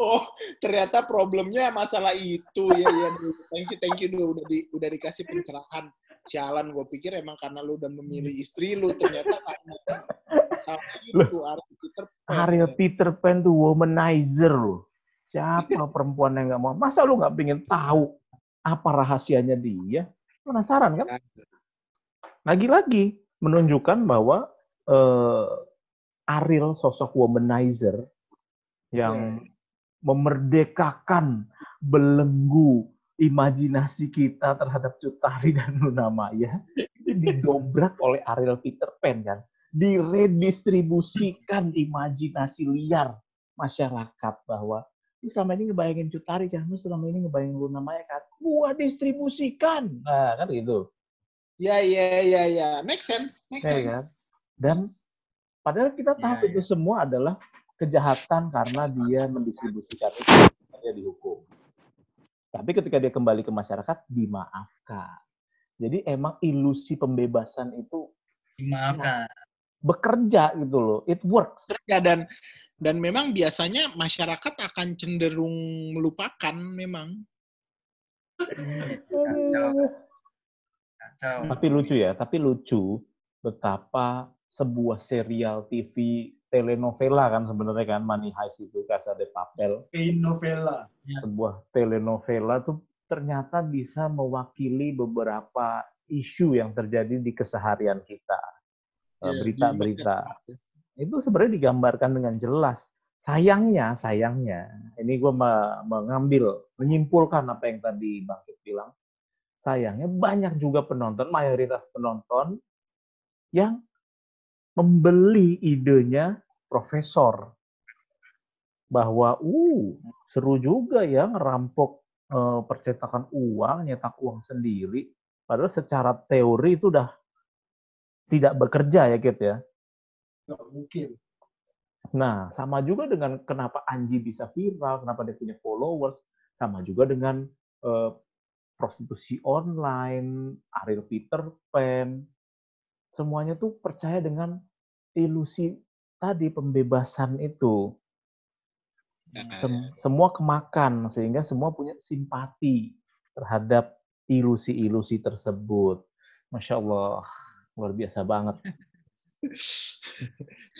Oh, ternyata problemnya masalah itu ya ya. Thank you, thank you udah di, udah dikasih pencerahan. Sialan, gue pikir emang karena lu udah memilih istri lu, ternyata karena salah itu Ariel Peter Pan. Ariel Peter Pan tuh womanizer loh. Siapa perempuan yang nggak mau? Masa lu nggak pengen tahu apa rahasianya dia? Penasaran kan? Lagi-lagi menunjukkan bahwa uh, Ariel sosok womanizer yang yeah. memerdekakan belenggu imajinasi kita terhadap Cutari dan Luna Maya didobrak oleh Ariel Peter Pan kan diredistribusikan imajinasi liar masyarakat bahwa ini selama ini ngebayangin Cutari kan, lu selama ini ngebayangin Luna Maya kan, gua distribusikan. Nah, kan gitu. Ya, ya, ya, ya. Make sense. Make ya, sense. Kan? Dan padahal kita tahu ya, itu ya. semua adalah kejahatan karena dia mendistribusikan itu, dia dihukum. Tapi ketika dia kembali ke masyarakat, dimaafkan. Jadi emang ilusi pembebasan itu dimaafkan. Bekerja gitu loh. It works. Bekerja dan dan memang biasanya masyarakat akan cenderung melupakan memang. Tapi lucu ya, tapi lucu betapa sebuah serial TV telenovela kan sebenarnya kan Money Heist itu Casa de Papel. Telenovela. Ya. Sebuah telenovela tuh ternyata bisa mewakili beberapa isu yang terjadi di keseharian kita. Berita-berita. Ya, itu sebenarnya digambarkan dengan jelas. Sayangnya, sayangnya, ini gue mengambil, menyimpulkan apa yang tadi Bang Kit bilang. Sayangnya banyak juga penonton, mayoritas penonton yang membeli idenya profesor bahwa uh seru juga ya ngerampok uh, percetakan uang, nyetak uang sendiri, padahal secara teori itu udah tidak bekerja ya Kit ya. Nggak mungkin. Nah, sama juga dengan kenapa Anji bisa viral, kenapa dia punya followers, sama juga dengan uh, prostitusi online, Ariel Peter Pan, semuanya tuh percaya dengan ilusi tadi pembebasan itu. Sem semua kemakan sehingga semua punya simpati terhadap ilusi-ilusi tersebut. Masya Allah, luar biasa banget.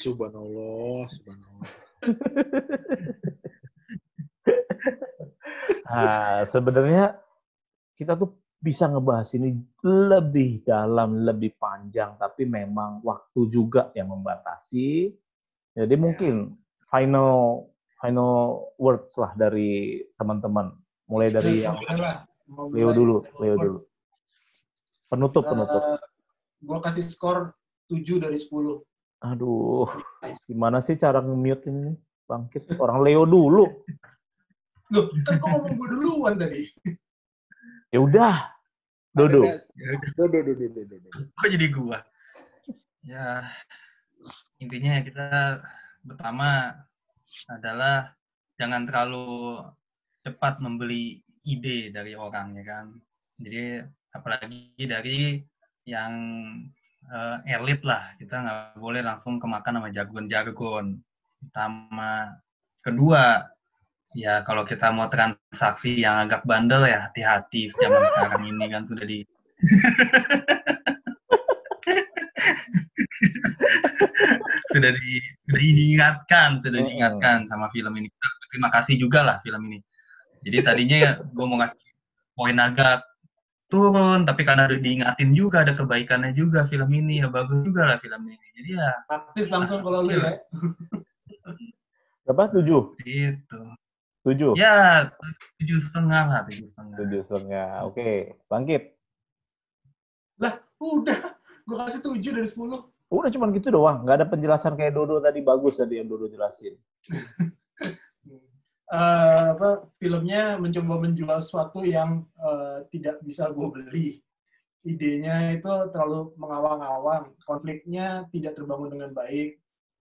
subhanallah, subhanallah. nah, sebenarnya kita tuh bisa ngebahas ini lebih dalam, lebih panjang, tapi memang waktu juga yang membatasi. Jadi ya. mungkin final final words lah dari teman-teman. Mulai dari yang Leo dulu, Leo dulu. Penutup, uh, penutup. Gue kasih skor 7 dari 10. Aduh, gimana sih cara nge-mute ini? Bangkit, orang Leo dulu. Loh, kan gue ngomong gue duluan tadi. Ya udah. Dodo. Dodo, dodo, dodo, dodo. Kok jadi gua? Ya, intinya ya kita pertama adalah jangan terlalu cepat membeli ide dari orang ya kan. Jadi apalagi dari yang uh, elit lah, kita nggak boleh langsung kemakan sama jargon-jargon. Pertama, kedua ya kalau kita mau transaksi yang agak bandel ya hati-hati zaman sekarang ini kan sudah di sudah di sudah diingatkan sudah diingatkan sama film ini. Terima kasih juga lah film ini. Jadi tadinya gue mau ngasih poin agak turun tapi karena udah diingatin juga ada kebaikannya juga film ini ya bagus juga lah film ini jadi ya praktis langsung kalau lu ya berapa tujuh itu Tujuh? Ya, tujuh setengah lah, tujuh setengah. Tujuh setengah, oke. Bangkit. Lah, udah. Gue kasih tujuh dari sepuluh. Udah cuma gitu doang. Nggak ada penjelasan kayak Dodo tadi. Bagus tadi yang Dodo jelasin. uh, apa, filmnya mencoba menjual sesuatu yang uh, tidak bisa gue beli. Idenya itu terlalu mengawang-awang. Konfliknya tidak terbangun dengan baik.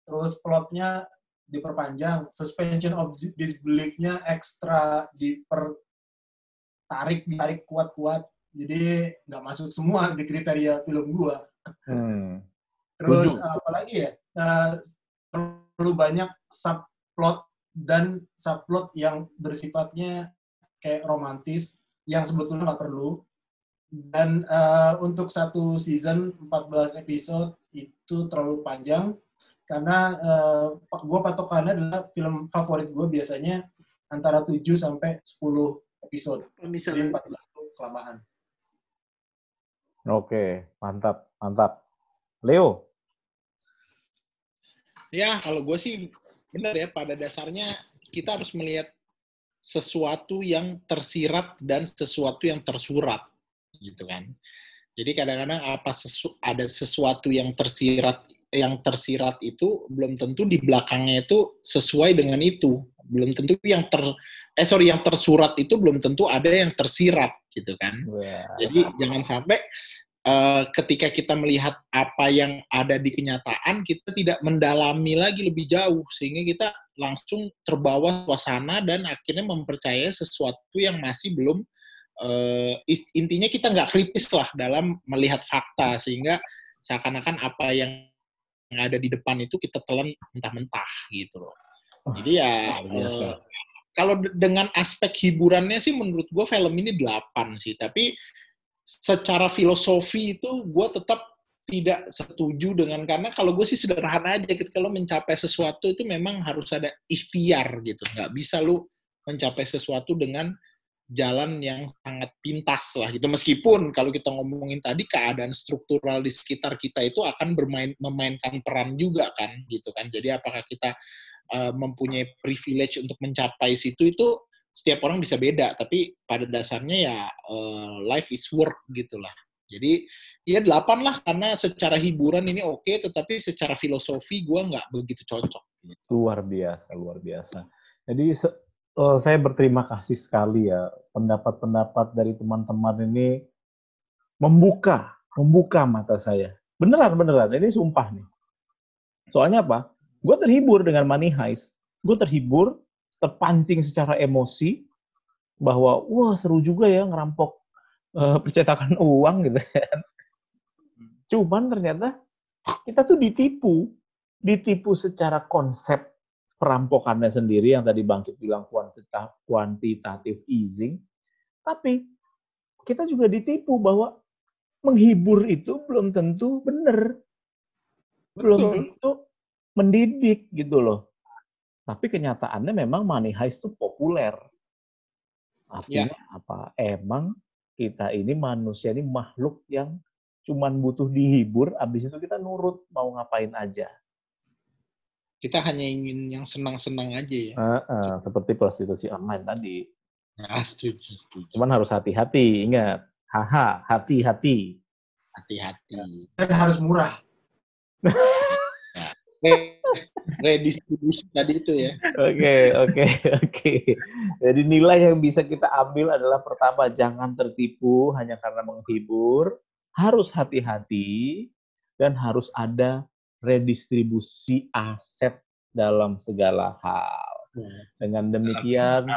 Terus plotnya diperpanjang, suspension of disbelief-nya ekstra dipertarik, ditarik kuat-kuat. Jadi nggak masuk semua di kriteria film gua. Hmm. Terus Tujuh. apalagi ya? Uh, perlu banyak subplot dan subplot yang bersifatnya kayak romantis yang sebetulnya nggak perlu. Dan uh, untuk satu season 14 episode itu terlalu panjang karena uh, eh, gue patokannya adalah film favorit gue biasanya antara 7 sampai 10 episode. Misalnya. Jadi 14 itu kelamaan. Oke, mantap, mantap. Leo? Ya, kalau gue sih benar ya, pada dasarnya kita harus melihat sesuatu yang tersirat dan sesuatu yang tersurat, gitu kan. Jadi kadang-kadang apa sesu ada sesuatu yang tersirat yang tersirat itu belum tentu di belakangnya itu sesuai dengan itu. Belum tentu yang ter eh sorry yang tersurat itu belum tentu ada yang tersirat gitu kan. Yeah. Jadi jangan sampai uh, ketika kita melihat apa yang ada di kenyataan kita tidak mendalami lagi lebih jauh sehingga kita langsung terbawa suasana dan akhirnya mempercayai sesuatu yang masih belum uh, intinya kita nggak kritis lah dalam melihat fakta sehingga seakan-akan apa yang ada di depan itu kita telan mentah-mentah gitu loh. Jadi ya uh, kalau dengan aspek hiburannya sih menurut gue film ini 8 sih, tapi secara filosofi itu gue tetap tidak setuju dengan karena kalau gue sih sederhana aja gitu kalau mencapai sesuatu itu memang harus ada ikhtiar gitu nggak bisa lu mencapai sesuatu dengan jalan yang sangat pintas lah gitu. Meskipun kalau kita ngomongin tadi keadaan struktural di sekitar kita itu akan bermain memainkan peran juga kan gitu kan. Jadi apakah kita uh, mempunyai privilege untuk mencapai situ itu setiap orang bisa beda, tapi pada dasarnya ya uh, life is work gitulah. Jadi ya delapan lah karena secara hiburan ini oke, okay, tetapi secara filosofi gue nggak begitu cocok. Gitu. Luar biasa, luar biasa. Jadi Oh, saya berterima kasih sekali ya pendapat-pendapat dari teman-teman ini membuka, membuka mata saya. Beneran, beneran. Ini sumpah nih. Soalnya apa? Gue terhibur dengan money heist. Gue terhibur, terpancing secara emosi bahwa wah seru juga ya ngerampok uh, percetakan uang gitu kan. Cuman ternyata kita tuh ditipu, ditipu secara konsep perampokannya sendiri yang tadi Bangkit bilang kuantitatif, easing, tapi kita juga ditipu bahwa menghibur itu belum tentu benar. Belum tentu mendidik gitu loh. Tapi kenyataannya memang money heist itu populer. Artinya ya. apa? Emang kita ini manusia ini makhluk yang cuman butuh dihibur, habis itu kita nurut mau ngapain aja kita hanya ingin yang senang-senang aja ya. Uh, uh, seperti prostitusi online tadi. Nah, setuju, setuju. Cuman harus hati-hati, ingat. Haha, hati-hati. Hati-hati. Dan harus murah. ya. Redistribusi tadi itu ya. Oke, oke, oke. Jadi nilai yang bisa kita ambil adalah pertama, jangan tertipu hanya karena menghibur. Harus hati-hati dan harus ada redistribusi aset dalam segala hal. Dengan demikian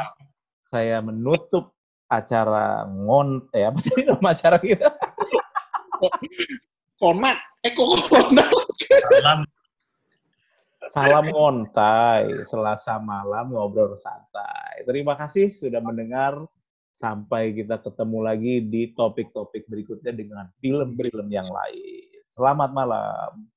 saya menutup acara ngon eh apa tadi nama acara kita? Konak, eh kok? Salam. Ngontai, Selasa malam ngobrol santai. Terima kasih sudah mendengar. Sampai kita ketemu lagi di topik-topik berikutnya dengan film-film yang lain. Selamat malam.